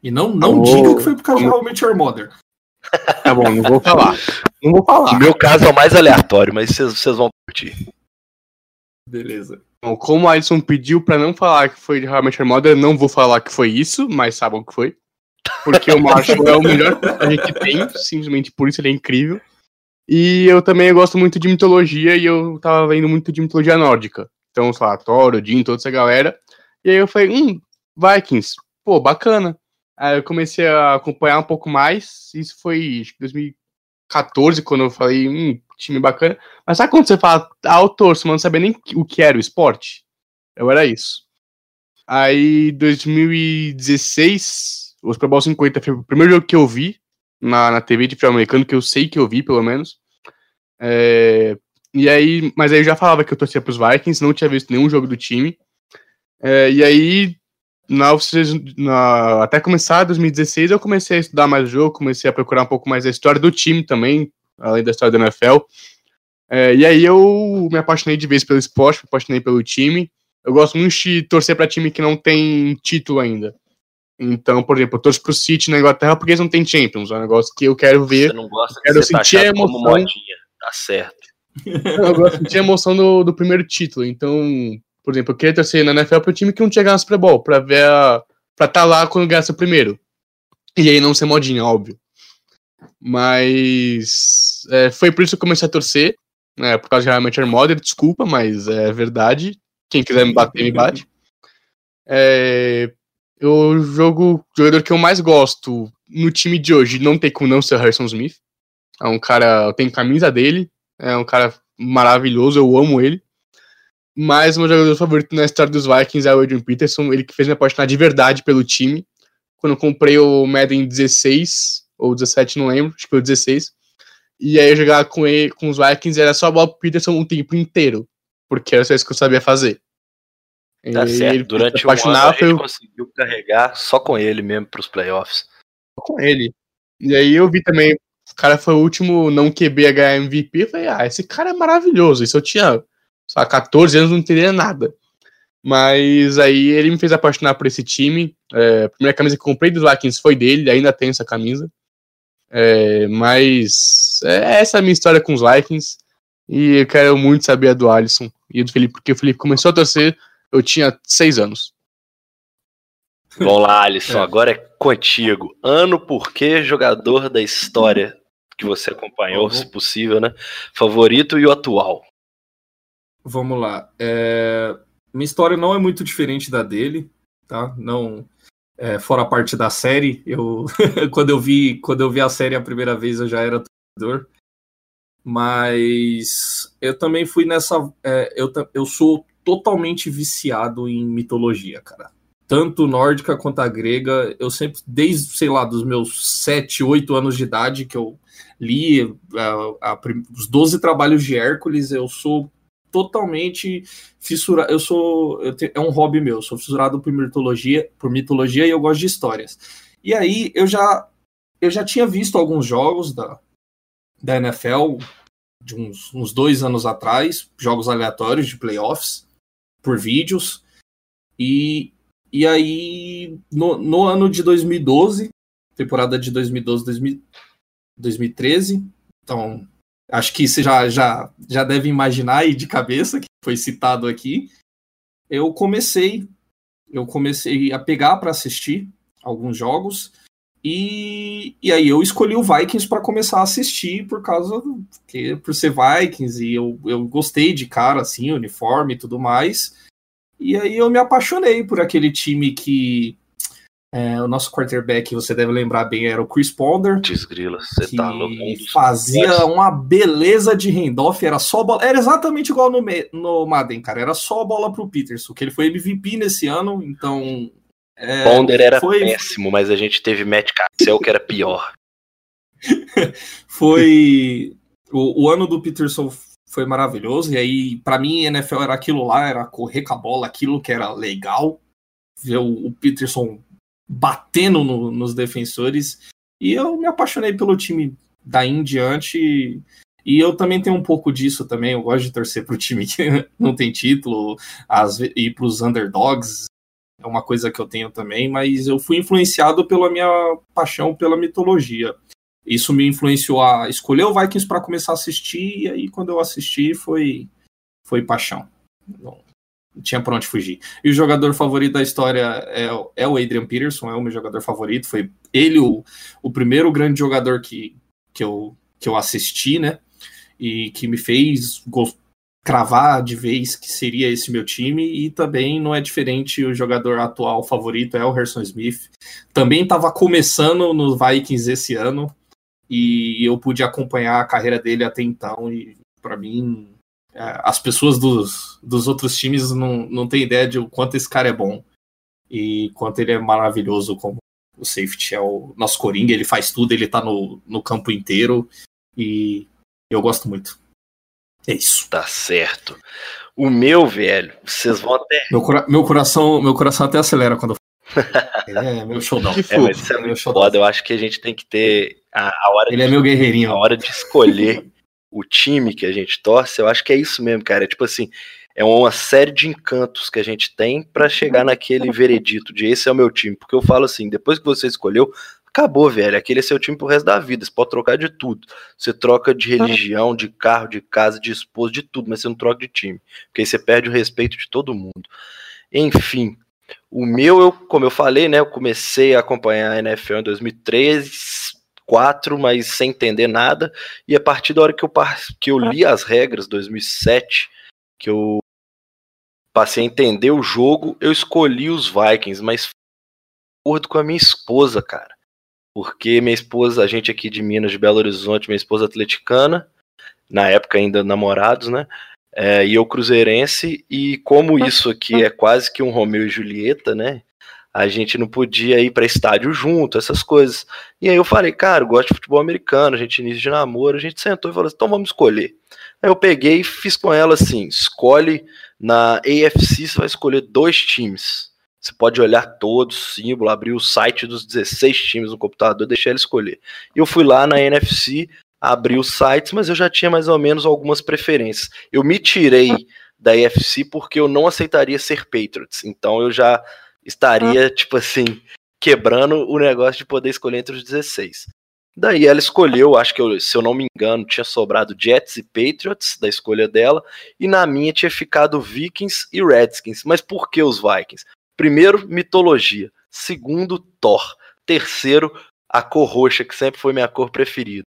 E não, não diga que foi por causa de How Met Your Mother. Tá bom, não vou falar. Não vou No falar. meu caso é o mais aleatório, mas vocês vão curtir. Beleza. Bom, como o Alisson pediu pra não falar que foi de How I Met Your Mother, eu não vou falar que foi isso, mas sabem que foi. Porque o Marshall é o melhor personagem que tem, simplesmente por isso ele é incrível. E eu também gosto muito de mitologia e eu tava vendo muito de mitologia nórdica. Então, sei lá, Thor, Odin, toda essa galera. E aí eu falei, hum, Vikings, pô, bacana. Aí eu comecei a acompanhar um pouco mais. Isso foi acho que 2014, quando eu falei, hum, time bacana. Mas sabe quando você fala, ah, eu torço, mas não sabia nem o que era o esporte? Eu era isso. Aí, 2016, o Super Bowl 50 foi o primeiro jogo que eu vi na, na TV de futebol americano, que eu sei que eu vi, pelo menos. É, e aí, mas aí eu já falava que eu torcia pros Vikings, não tinha visto nenhum jogo do time. É, e aí, na, na- até começar 2016, eu comecei a estudar mais o jogo, comecei a procurar um pouco mais a história do time também, além da história da NFL. É, e aí eu me apaixonei de vez pelo esporte, me apaixonei pelo time. Eu gosto muito de torcer para time que não tem título ainda. Então, por exemplo, eu torço pro City na Inglaterra porque eles não têm Champions. É um negócio que eu quero ver. Você não gosta Quero de ser sentir a taxado como emoção. modinha. Tá certo. Eu gosto de sentir a emoção do, do primeiro título. Então, por exemplo, eu queria torcer na NFL pro time que não tinha ganhado o Super Bowl, pra ver a. pra estar lá quando ganhasse o primeiro. E aí não ser modinha, óbvio. Mas é, foi por isso que eu comecei a torcer. Né, por causa de realmente Mother, desculpa, mas é verdade. Quem quiser me bater, me bate. É, o jogo, o jogador que eu mais gosto no time de hoje não tem como não ser o Harrison Smith. É um cara, eu tenho camisa dele, é um cara maravilhoso, eu amo ele. Mas o meu jogador favorito na história dos Vikings é o Adrian Peterson, ele que fez me apaixonar de verdade pelo time. Quando eu comprei o Madden 16 ou 17, não lembro, acho que foi o 16. E aí eu jogava com, ele, com os Vikings era só pro Peterson o tempo inteiro, porque era só isso que eu sabia fazer. Tá E certo. ele Durante me um ano gente eu conseguiu carregar só com ele mesmo pros playoffs. com ele. E aí eu vi também, o cara foi o último não QB a ganhar MVP, eu falei, ah, esse cara é maravilhoso. Isso eu tinha, sei lá, 14 anos, não entendia nada. Mas aí ele me fez apaixonar por esse time. É, a primeira camisa que eu comprei dos Vikings foi dele, ainda tenho essa camisa. É, mas é, essa é a minha história com os Vikings. E eu quero muito saber a do Alisson e do Felipe, porque o Felipe começou a torcer, eu tinha 6 anos. Vamos lá, Alisson, É. agora é contigo. Ano por que jogador da história que você acompanhou, Vamos. se possível, né? Favorito e o atual. Vamos lá. É, minha história não é muito diferente da dele, tá? Não, é, fora a parte da série, eu quando eu vi quando eu vi a série a primeira vez eu já era torcedor, mas eu também fui nessa, é, eu, eu sou totalmente viciado em mitologia, cara. Tanto nórdica quanto a grega, eu sempre, desde, sei lá, dos meus 7, 8 anos de idade, que eu li a, a, os 12 trabalhos de Hércules, eu sou totalmente fissurado. Eu sou. Eu te, é um hobby meu, sou fissurado por mitologia, por mitologia e eu gosto de histórias. E aí eu já eu já tinha visto alguns jogos da, da NFL de uns, uns dois anos atrás, jogos aleatórios de playoffs por vídeos. E, e aí, no, no ano de 2012, temporada de 2012, 2013, então acho que você já, já, já deve imaginar aí de cabeça, que foi citado aqui, eu comecei, eu comecei a pegar para assistir alguns jogos, e, e aí eu escolhi o Vikings para começar a assistir por causa do, que, por ser Vikings, e eu, eu gostei de cara, assim, uniforme e tudo mais, e aí eu me apaixonei por aquele time que é, o nosso quarterback, você deve lembrar bem, era o Chris Ponder. Desgrila, você tá louco. Fazia uma beleza de handoff, era só bola. Era exatamente igual no, no Madden, cara. Era só bola pro Peterson, que ele foi MVP nesse ano, então. É, Ponder era foi... péssimo, mas a gente teve Matt Cassell que era pior. foi. O, o ano do Peterson foi maravilhoso, e aí, para mim, NFL era aquilo lá, era correr com a bola, aquilo que era legal. Ver o, o Peterson batendo no, nos defensores. E eu me apaixonei pelo time daí em diante. E eu também tenho um pouco disso também. Eu gosto de torcer para o time que não tem título, as, e para os underdogs. É uma coisa que eu tenho também, mas eu fui influenciado pela minha paixão pela mitologia. Isso me influenciou a escolher o Vikings para começar a assistir, e aí quando eu assisti foi, foi paixão. Tinha para onde fugir. E o jogador favorito da história é, é, o Adrian Peterson, é o meu jogador favorito. Foi ele o, o primeiro grande jogador que, que, eu, que eu assisti, né? E que me fez cravar de vez que seria esse meu time. E também não é diferente o jogador atual favorito, é o Harrison Smith. Também estava começando nos Vikings esse ano. E eu pude acompanhar a carreira dele até então. E para mim, as pessoas dos, dos outros times não, não têm ideia de o quanto esse cara é bom e quanto ele é maravilhoso como o safety é o nosso coringa, ele faz tudo, ele tá no, no campo inteiro e eu gosto muito. É isso. Tá certo. O meu, velho, vocês vão até. Meu, cora meu, coração, meu coração até acelera quando É meu showdown. É, mas isso é muito foda. Eu acho que a gente tem que ter a, a hora. Ele é de, é meu guerreirinho. A hora de escolher o time que a gente torce, eu acho que é isso mesmo, cara. É tipo assim, é uma série de encantos que a gente tem para chegar naquele veredito de esse é o meu time. Porque eu falo assim, depois que você escolheu, acabou, velho. Aquele é seu time pro resto da vida. Você pode trocar de tudo. Você troca de religião, de carro, de casa, de esposa, de tudo, mas você não troca de time. Porque aí você perde o respeito de todo mundo. Enfim, o meu, eu, como eu falei, né? Eu comecei a acompanhar a NFL em 2013 4, mas sem entender nada. E a partir da hora que eu, que eu li as regras, 2007, que eu passei a entender o jogo, eu escolhi os Vikings, mas acordo com a minha esposa, cara. Porque minha esposa, a gente aqui de Minas, de Belo Horizonte, minha esposa atleticana, na época ainda namorados, né? É, e eu cruzeirense, e como isso aqui é quase que um Romeu e Julieta, né? A gente não podia ir para estádio junto, essas coisas. E aí eu falei, cara, eu gosto de futebol americano, a gente início de namoro, a gente sentou e falou assim, então vamos escolher. Aí eu peguei e fiz com ela assim, escolhe na AFC, você vai escolher dois times. Você pode olhar todos, símbolo, abrir o site dos 16 times no computador, deixar ela escolher. Eu fui lá na NFC, abri os sites, mas eu já tinha mais ou menos algumas preferências. Eu me tirei da AFC porque eu não aceitaria ser Patriots. Então eu já estaria, tipo assim, quebrando o negócio de poder escolher entre os 16. Daí ela escolheu, acho que eu, se eu não me engano, tinha sobrado Jets e Patriots da escolha dela, e na minha tinha ficado Vikings e Redskins. Mas por que os Vikings? Primeiro, mitologia. Segundo, Thor. Terceiro, a cor roxa, que sempre foi minha cor preferida.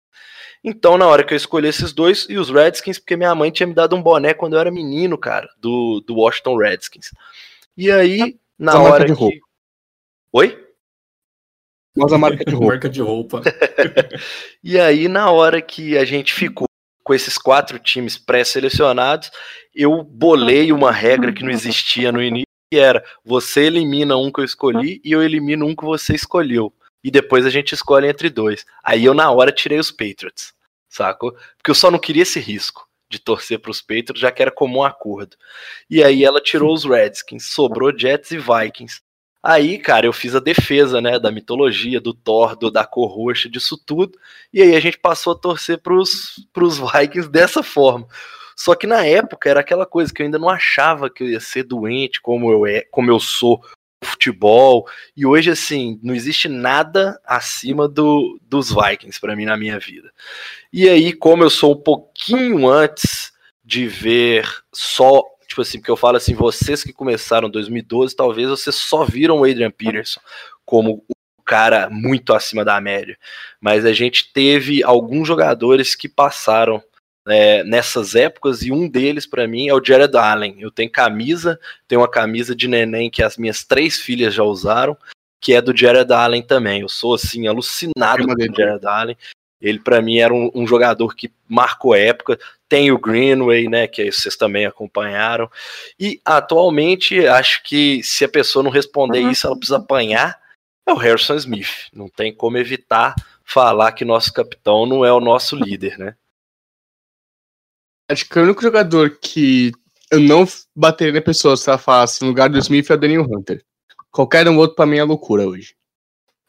Então, na hora que eu escolhi esses dois, e os Redskins, porque minha mãe tinha me dado um boné quando eu era menino, cara, do, do Washington Redskins. E aí, na marca hora de que. roupa. Oi? Mas a marca de roupa. Marca de roupa. E aí, na hora que a gente ficou com esses quatro times pré-selecionados, eu bolei uma regra que não existia no início, que era você elimina um que eu escolhi e eu elimino um que você escolheu. E depois a gente escolhe entre dois. Aí eu, na hora, tirei os Patriots, sacou? Porque eu só não queria esse risco de torcer para os Patriots, já que era comum acordo. E aí ela tirou os Redskins, sobrou Jets e Vikings. Aí, cara, eu fiz a defesa, né, da mitologia, do Thor, do, da cor roxa, disso tudo. E aí a gente passou a torcer pros, pros Vikings dessa forma. Só que na época era aquela coisa que eu ainda não achava que eu ia ser doente como eu, é, como eu sou futebol. E hoje, assim, não existe nada acima do, dos Vikings para mim na minha vida. E aí, como eu sou um pouquinho antes de ver só tipo assim, porque eu falo assim, vocês que começaram em 2012, talvez vocês só viram o Adrian Peterson como um cara muito acima da média. Mas a gente teve alguns jogadores que passaram é, nessas épocas e um deles para mim é o Jared Allen. Eu tenho camisa, tenho uma camisa de neném que as minhas três filhas já usaram, que é do Jared Allen também. Eu sou assim alucinado com o Jared Allen. Ele para mim era um, um jogador que marcou época. Tem o Greenway, né, que vocês também acompanharam. E atualmente acho que se a pessoa não responder isso, ela precisa apanhar. É o Harrison Smith. Não tem como evitar falar que nosso capitão não é o nosso líder, né? Acho que o único jogador que eu não bateria na pessoa se ela falasse no lugar do Smith é o Daniel Hunter. Qualquer um outro pra mim é loucura hoje.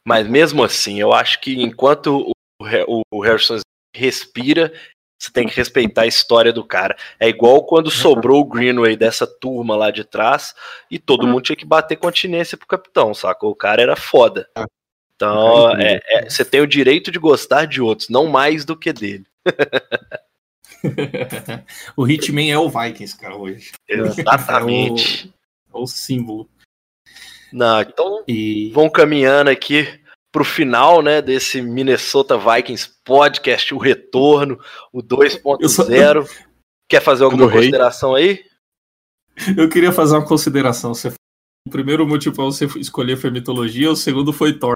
Mas mesmo assim, eu acho que enquanto o, o Harrison respira, você tem que respeitar a história do cara. É igual quando sobrou o Greenway dessa turma lá de trás e todo mundo tinha que bater continência pro capitão, sacou? O cara era foda. Então, é- é- você tem o direito de gostar de outros, não mais do que dele. o Hitman é o Vikings, cara, hoje. Exatamente. É o símbolo. Não, então E vão caminhando aqui pro final, né, desse Minnesota Vikings podcast, o retorno, o 2.0. Quer fazer alguma consideração aí? eu queria fazer uma consideração. Você- O primeiro motivo pra você escolher foi mitologia, o segundo foi Thor.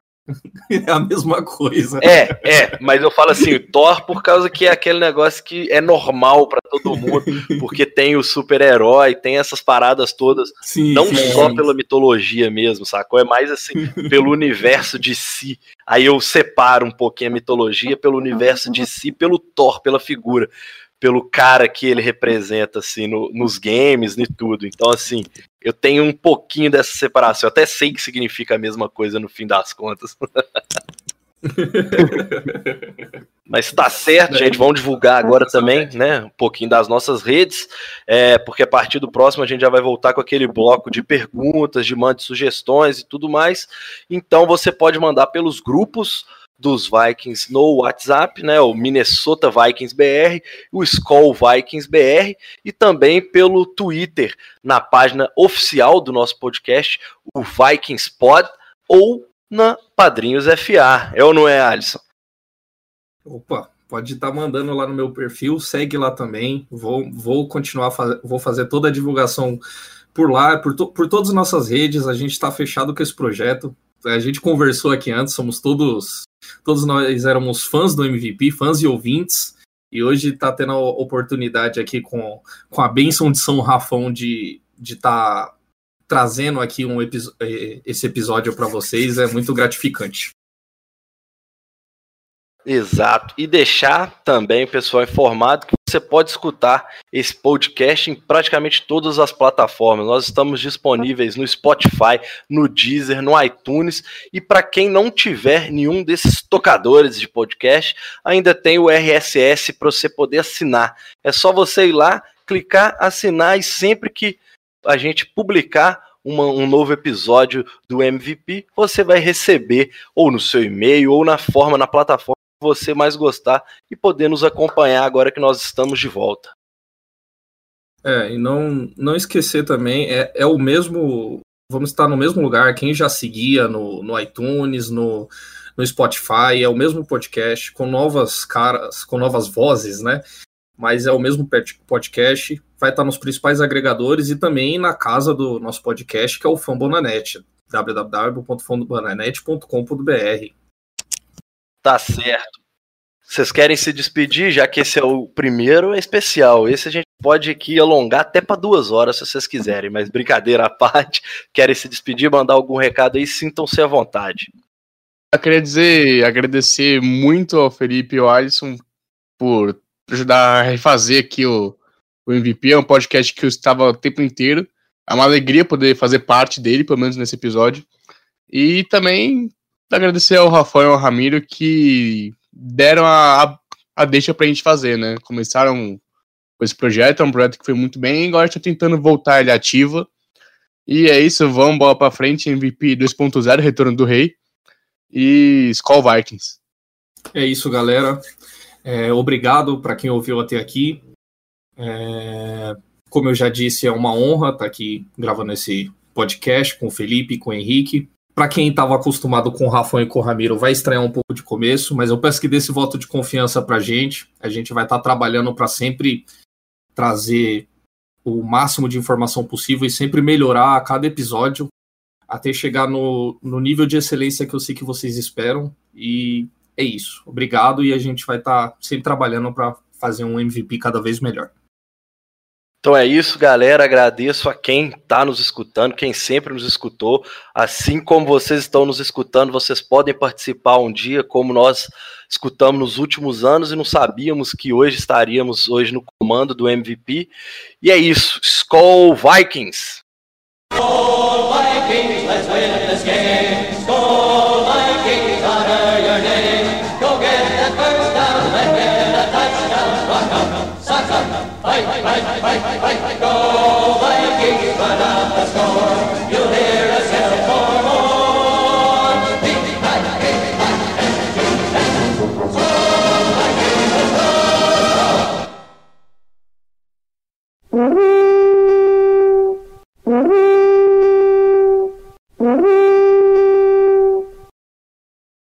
É a mesma coisa. É, é, mas eu falo assim, Thor por causa que é aquele negócio que é normal pra todo mundo, porque tem o super-herói, tem essas paradas todas, Sim, não sim, só sim. pela mitologia mesmo, sacou? É mais assim, pelo universo de si. Aí eu separo um pouquinho a mitologia pelo universo de si, pelo Thor, pela figura, pelo cara que ele representa, assim, no- nos games e tudo. Então, assim, eu tenho um pouquinho dessa separação. Eu até sei que significa a mesma coisa no fim das contas. Mas tá certo, gente. Vamos divulgar agora também, né? Um pouquinho das nossas redes, é, porque a partir do próximo a gente já vai voltar com aquele bloco de perguntas, de mande sugestões e tudo mais. Então você pode mandar pelos grupos dos Vikings no WhatsApp, né? O Minnesota Vikings BR, o Skull Vikings BR e também pelo Twitter, na página oficial do nosso podcast, o Vikings Pod, ou na Padrinhos FA. É ou não é, Alisson? Opa, pode estar mandando lá no meu perfil, segue lá também. Vou, vou continuar, faz, vou fazer toda a divulgação por lá, por, to, por todas as nossas redes. A gente está fechado com esse projeto. A gente conversou aqui antes, somos todos, todos nós éramos fãs do MVP, fãs e ouvintes. E hoje está tendo a oportunidade aqui com, com a bênção de São Rafão de estar de tá trazendo aqui um eh, esse episódio para vocês. É muito gratificante. Exato. E deixar também o pessoal informado que você pode escutar esse podcast em praticamente todas as plataformas. Nós estamos disponíveis no Spotify, no Deezer, no iTunes. E para quem não tiver nenhum desses tocadores de podcast, ainda tem o RSS para você poder assinar. É só você ir lá, clicar, assinar e sempre que a gente publicar uma- um novo episódio do MVP, você vai receber ou no seu e-mail ou na forma, na plataforma você mais gostar e poder nos acompanhar agora que nós estamos de volta. É, e não, não esquecer também, é, é o mesmo. Vamos estar no mesmo lugar. Quem já seguia no, no iTunes, no, no Spotify, é o mesmo podcast, com novas caras, com novas vozes, né? Mas é o mesmo podcast, vai estar nos principais agregadores e também na casa do nosso podcast, que é o Fambonanet, www.fambonanet.com.br. Tá certo. Vocês querem se despedir, já que esse é o primeiro, é especial. Esse a gente pode aqui alongar até para duas horas, se vocês quiserem, mas brincadeira à parte. Querem se despedir, mandar algum recado aí, sintam-se à vontade. Eu queria dizer, agradecer muito ao Felipe e ao Alisson por ajudar a refazer aqui o, o MVP. É um podcast que eu estava o tempo inteiro. É uma alegria poder fazer parte dele, pelo menos nesse episódio. E também agradecer ao Rafael e ao Ramiro que deram a, a, a deixa pra gente fazer, né? Começaram com esse projeto, é um projeto que foi muito bem, agora estou tentando voltar ele ativa. E é isso, vamos bola pra frente, MVP 2.0, Retorno do Rei e Skull Vikings. É isso, galera. É, obrigado para quem ouviu até aqui. É, como eu já disse, é uma honra estar aqui gravando esse podcast com o Felipe e com o Henrique. Para quem estava acostumado com o Rafa e com o Ramiro, vai estranhar um pouco de começo, mas eu peço que dê esse voto de confiança para a gente. A gente vai estar tá trabalhando para sempre trazer o máximo de informação possível e sempre melhorar a cada episódio até chegar no, no nível de excelência que eu sei que vocês esperam. E é isso. Obrigado e a gente vai estar tá sempre trabalhando para fazer um MVP cada vez melhor. Então é isso, galera. Agradeço a quem está nos escutando, quem sempre nos escutou. Assim como vocês estão nos escutando, vocês podem participar um dia, como nós escutamos nos últimos anos e não sabíamos que hoje estaríamos hoje no comando do MVP. E é isso. Skull Vikings! Skull Vikings, let's win this game.